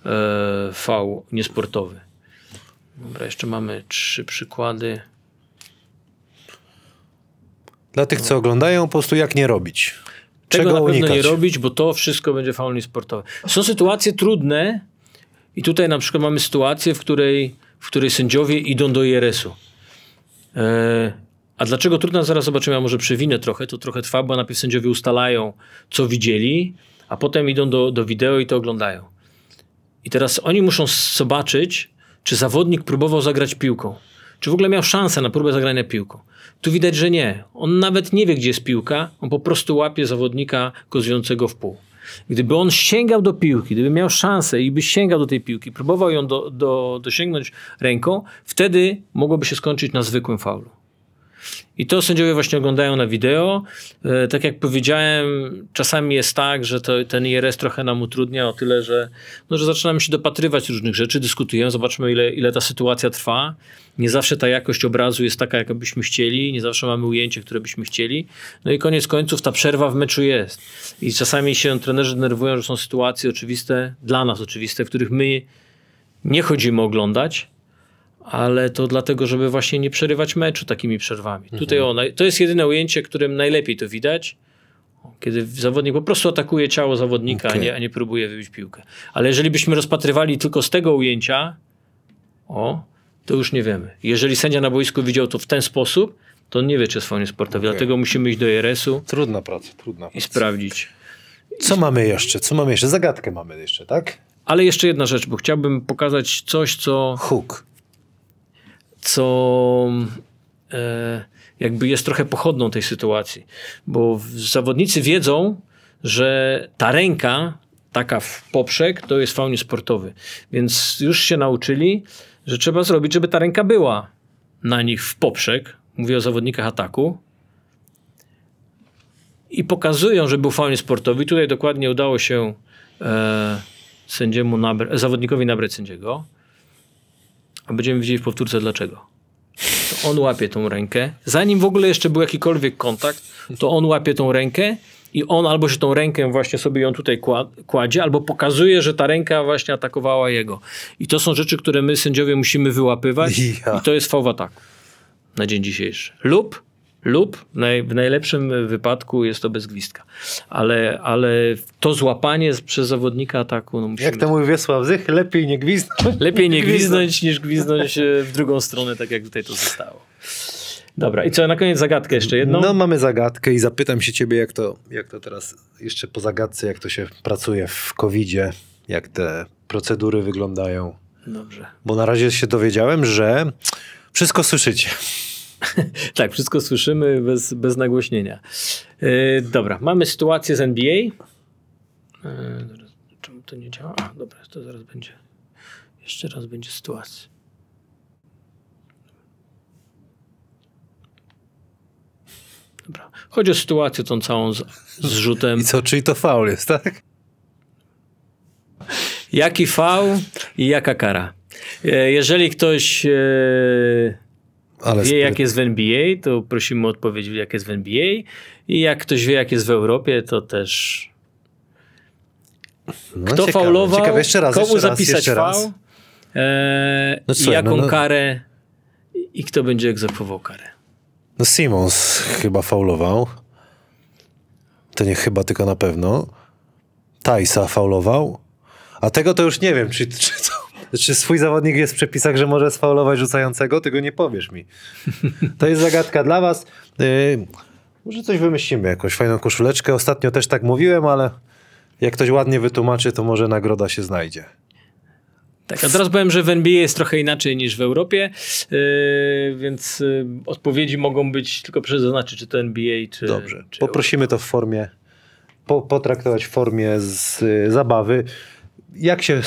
e, fał niesportowy. Dobra, jeszcze mamy trzy przykłady. dla tych, co oglądają, po prostu jak nie robić. Czego Czego na pewno unikać? nie robić, bo to wszystko będzie faul. Są sytuacje trudne i tutaj na przykład mamy sytuację, w której, w której sędziowie idą do IRS-u. E, a dlaczego trudna? Zaraz zobaczymy, a może przewinę trochę, to trochę trwa, bo najpierw sędziowie ustalają, co widzieli, a potem idą do, do wideo i to oglądają. I teraz oni muszą zobaczyć, czy zawodnik próbował zagrać piłką. Czy w ogóle miał szansę na próbę zagrania piłką. Tu widać, że nie. On nawet nie wie, gdzie jest piłka, on po prostu łapie zawodnika kozującego w pół. Gdyby on sięgał do piłki, gdyby miał szansę i by sięgał do tej piłki, próbował ją do, do, dosięgnąć ręką, wtedy mogłoby się skończyć na zwykłym faulu. I to sędziowie właśnie oglądają na wideo. E, tak jak powiedziałem, czasami jest tak, że to, ten IRS trochę nam utrudnia o tyle, że, no, że zaczynamy się dopatrywać różnych rzeczy, dyskutujemy, zobaczymy ile, ile ta sytuacja trwa. Nie zawsze ta jakość obrazu jest taka, jak byśmy chcieli, nie zawsze mamy ujęcie, które byśmy chcieli. No i koniec końców ta przerwa w meczu jest. I czasami się trenerzy denerwują, że są sytuacje oczywiste, dla nas oczywiste, w których my nie chodzimy oglądać, ale to dlatego, żeby właśnie nie przerywać meczu takimi przerwami. Tutaj o, naj- to jest jedyne ujęcie, którym najlepiej to widać, kiedy zawodnik po prostu atakuje ciało zawodnika, a, Okej. nie, a nie próbuje wybić piłkę. Ale jeżeli byśmy rozpatrywali tylko z tego ujęcia, o, to już nie wiemy. Jeżeli sędzia na boisku widział to w ten sposób, to on nie wie, czy jest faunie sportowy. Dlatego musimy iść do IRS-u Trudna praca, trudna i praca. sprawdzić. Co mamy jeszcze? Co mamy jeszcze? Zagadkę mamy jeszcze, tak? Ale jeszcze jedna rzecz, bo chciałbym pokazać coś, co... Hook. Co e, jakby jest trochę pochodną tej sytuacji. Bo zawodnicy wiedzą, że ta ręka, taka w poprzek, to jest faul niesportowy. Więc już się nauczyli, że trzeba zrobić, żeby ta ręka była na nich w poprzek. Mówię o zawodnikach ataku. I pokazują, że był faul niesportowy. I tutaj dokładnie udało się e, sędziemu zawodnikowi nabrać sędziego. A będziemy widzieli w powtórce dlaczego. To on łapie tą rękę. Zanim w ogóle jeszcze był jakikolwiek kontakt, to on łapie tą rękę i on albo się tą rękę właśnie sobie ją tutaj kła- kładzie, albo pokazuje, że ta ręka właśnie atakowała jego. I to są rzeczy, które my sędziowie musimy wyłapywać Ja. i to jest fał w ataku na dzień dzisiejszy. Lub, lub naj, w najlepszym wypadku jest to bez gwizdka. Ale, ale to złapanie przez zawodnika ataku, no musimy... Jak to mówi Wiesław Zych, lepiej nie gwizdnąć. Lepiej nie gwizdnąć niż gwizdnąć e, w drugą stronę, tak jak tutaj to zostało. Dobra, i co, na koniec zagadkę jeszcze jedną? No mamy zagadkę i zapytam się ciebie, jak to, jak to teraz, jeszcze po zagadce, jak to się pracuje w COVID-zie, jak te procedury wyglądają. Dobrze. Bo na razie się dowiedziałem, że wszystko słyszycie. Tak, wszystko słyszymy bez, bez nagłośnienia. Yy, dobra, mamy sytuację z NBA. Yy, zaraz, czemu to nie działa? A, dobra, to zaraz będzie. Jeszcze raz będzie sytuacja. Dobra. Chodzi o sytuację tą całą z, z rzutem. I co, czyli to faul jest, tak? Jaki faul i jaka kara? E, Jeżeli ktoś e, Ale wie, jak jest w NBA, to prosimy o odpowiedź, jak jest w NBA. I jak ktoś wie, jak jest w Europie, to też. no, Kto ciekawe, faulował, Ciekawe, jeszcze raz, komu jeszcze zapisać jeszcze raz. faul, e, No słuchaj, jaką no, no. karę i kto będzie egzekwował karę. No Simons chyba faulował. To nie chyba, tylko na pewno. Tajsa faulował. A tego to już nie wiem, czy, czy, to, czy swój zawodnik jest w przepisach, że może sfaulować rzucającego, tego nie powiesz mi. To jest zagadka dla was. Yy, może coś wymyślimy, jakąś fajną koszuleczkę. Ostatnio też tak mówiłem, ale jak ktoś ładnie wytłumaczy, to może nagroda się znajdzie. Tak, a teraz powiem, że w NBA jest trochę inaczej niż w Europie, yy, więc yy, odpowiedzi mogą być, tylko proszę zaznaczyć, czy to NBA, czy. Dobrze. czy Poprosimy to w formie, po, potraktować w formie z y, zabawy. Jak się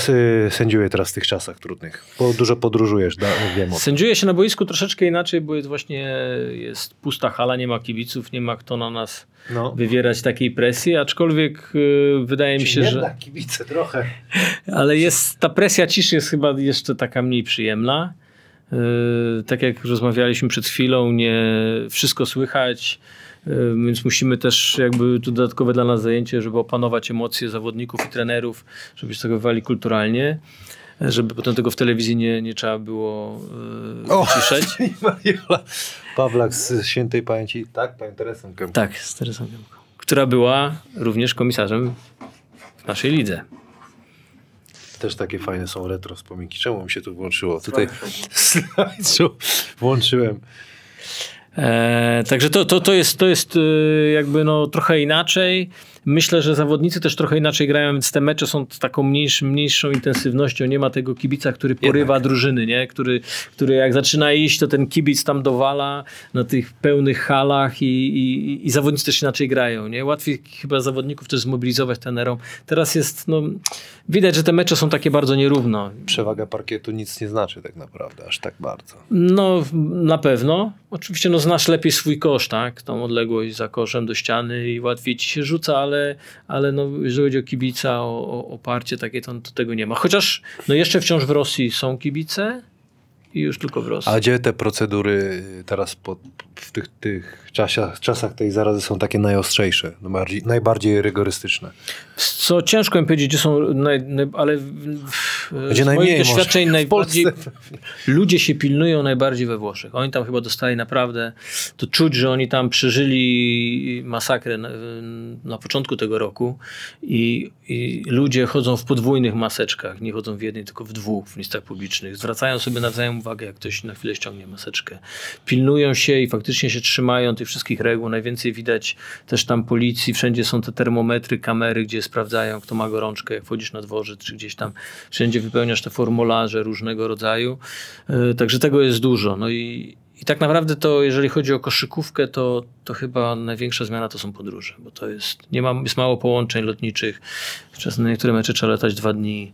sędziuje teraz w tych czasach trudnych? Bo dużo podróżujesz, da, wiem. Sędziuje się na boisku troszeczkę inaczej, bo jest właśnie jest pusta hala, nie ma kibiców, nie ma kto na nas No. wywierać takiej presji, aczkolwiek y, wydaje mi się, że kibice trochę. ale jest ta presja ciszy jest chyba jeszcze taka mniej przyjemna. Y, tak jak rozmawialiśmy przed chwilą, nie wszystko słychać, więc musimy też jakby tu dodatkowe dla nas zajęcie, żeby opanować emocje zawodników i trenerów, żeby się zachowywali kulturalnie, żeby potem tego w telewizji nie, nie trzeba było y, O! Mariola. Pawlak z świętej pamięci. Tak, panią Teresą Kępką. Tak, z Teresą Gębką, która była również komisarzem w naszej lidze. Też takie fajne są retro wspominki. Czemu mi się tu włączyło? Tutaj slideshow włączyłem. E, także to, to, to jest, to jest y, jakby no, trochę inaczej. Myślę, że zawodnicy też trochę inaczej grają, więc te mecze są z taką mniejszą, mniejszą intensywnością. Nie ma tego kibica, który porywa drużyny, nie? Który, który jak zaczyna iść, to ten kibic tam dowala na tych pełnych halach i, i, i zawodnicy też inaczej grają. Nie? Łatwiej chyba zawodników też zmobilizować trenerom. Teraz jest, no, widać, że te mecze są takie bardzo nierówno. Przewaga parkietu nic nie znaczy tak naprawdę, aż tak bardzo. No, na pewno. Oczywiście no, znasz lepiej swój kosz, tak? Tą odległość za koszem do ściany i łatwiej ci się rzuca, ale, ale no, jeżeli chodzi o kibica, o, o oparcie takie, to, to tego nie ma. Chociaż no, jeszcze wciąż w Rosji są kibice i już tylko w Rosji. A gdzie te procedury teraz po, w tych, tych czasach, czasach tej zarazy są takie najostrzejsze, najbardziej, najbardziej rygorystyczne? Co ciężko mi powiedzieć, gdzie są, naj, naj, ale w, Gdzie z najmniej moich może? doświadczeń W najbardziej, ludzie się pilnują najbardziej we Włoszech. Oni tam chyba dostali naprawdę, to czuć, że oni tam przeżyli masakrę na, na początku tego roku i, i ludzie chodzą w podwójnych maseczkach, nie chodzą w jednej, tylko w dwóch w miejscach publicznych. Zwracają sobie nawzajem uwagę, jak ktoś na chwilę ściągnie maseczkę. Pilnują się i faktycznie się trzymają tych wszystkich reguł. Najwięcej widać też tam policji, wszędzie są te termometry, kamery, gdzie sprawdzają, kto ma gorączkę, jak wchodzisz na dworzec, czy gdzieś tam wszędzie wypełniasz te formularze różnego rodzaju. Yy, Także tego jest dużo. No i, i tak naprawdę to, jeżeli chodzi o koszykówkę, to, to chyba największa zmiana to są podróże, bo to jest, nie ma, jest mało połączeń lotniczych. Czasem na niektóre mecze trzeba latać dwa dni.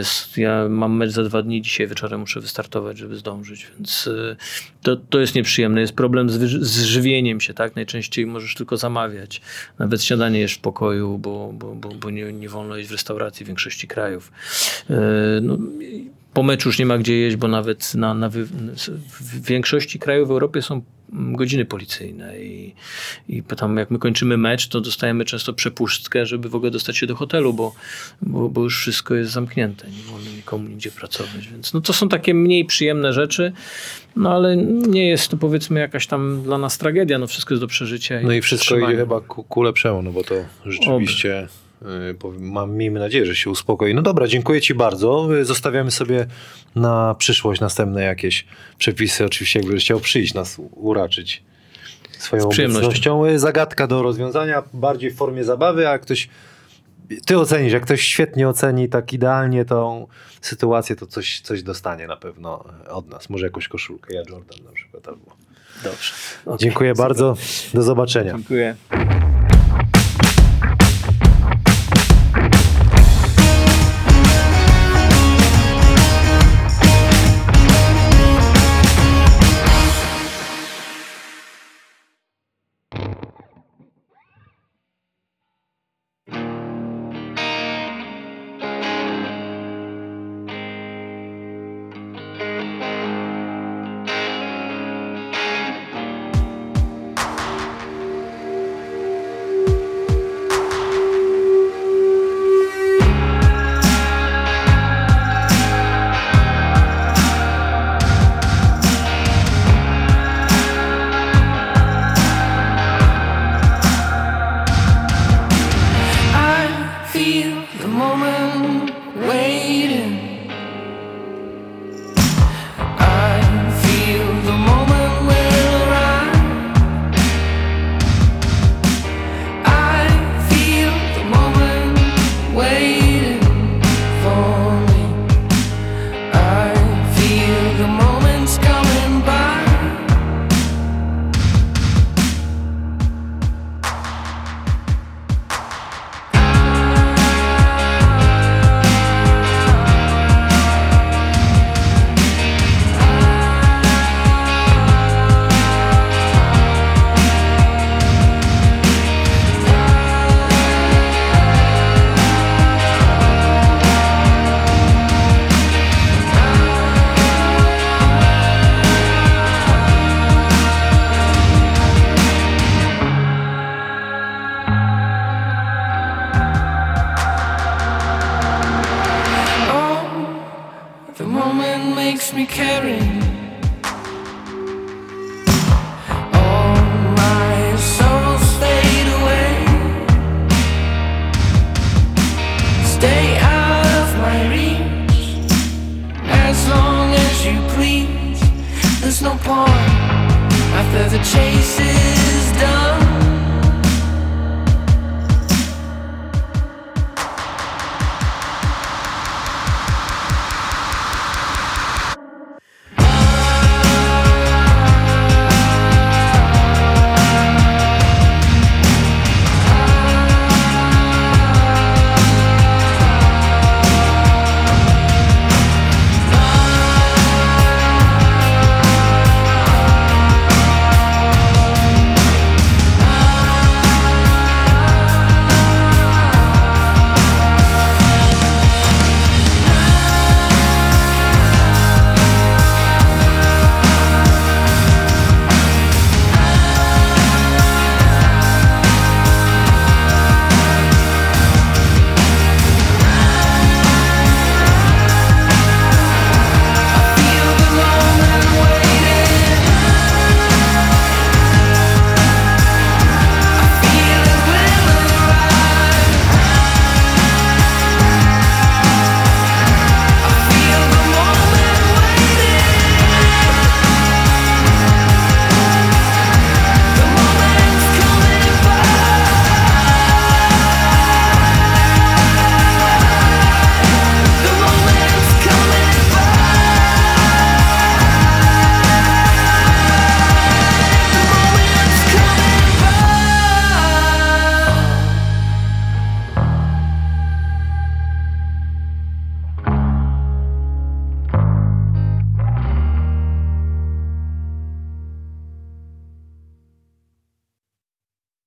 S- Ja mam mecz za dwa dni, dzisiaj wieczorem muszę wystartować, żeby zdążyć, więc yy, to, to jest nieprzyjemne. Jest problem z, z żywieniem się, tak? Najczęściej możesz tylko zamawiać. Nawet śniadanie jesz w pokoju, bo, bo, bo, bo nie, nie wolno jeść w restauracji w większości krajów. Yy, No, po meczu już nie ma gdzie jeść, bo nawet na, na wy, w większości krajów w Europie są mm, godziny policyjne i, i tam jak my kończymy mecz, to dostajemy często przepustkę, żeby w ogóle dostać się do hotelu, bo, bo, bo już wszystko jest zamknięte, nie wolno nikomu nigdzie pracować, więc no to są takie mniej przyjemne rzeczy, no ale nie jest to powiedzmy jakaś tam dla nas tragedia, no wszystko jest do przeżycia. No i wszystko trzymania. idzie chyba ku, ku lepszemu, no bo to rzeczywiście powiem- Mam, miejmy nadzieję, że się uspokoi. No dobra, dziękuję Ci bardzo. Yy, Zostawiamy sobie na przyszłość następne jakieś przepisy. Oczywiście, jakbyś chciał przyjść nas uraczyć swoją obecnością. Yy, Zagadka do rozwiązania, bardziej w formie zabawy, a jak ktoś ty ocenisz, jak ktoś świetnie oceni tak idealnie tą sytuację, to coś, coś dostanie na pewno od nas. Może jakąś koszulkę, ja Jordan na przykład albo. Dobrze. Dziękuję bardzo, do zobaczenia. Dziękuję. The moment makes me caring. All my away. Stay out of my reach as long as you please. There's no point after the chase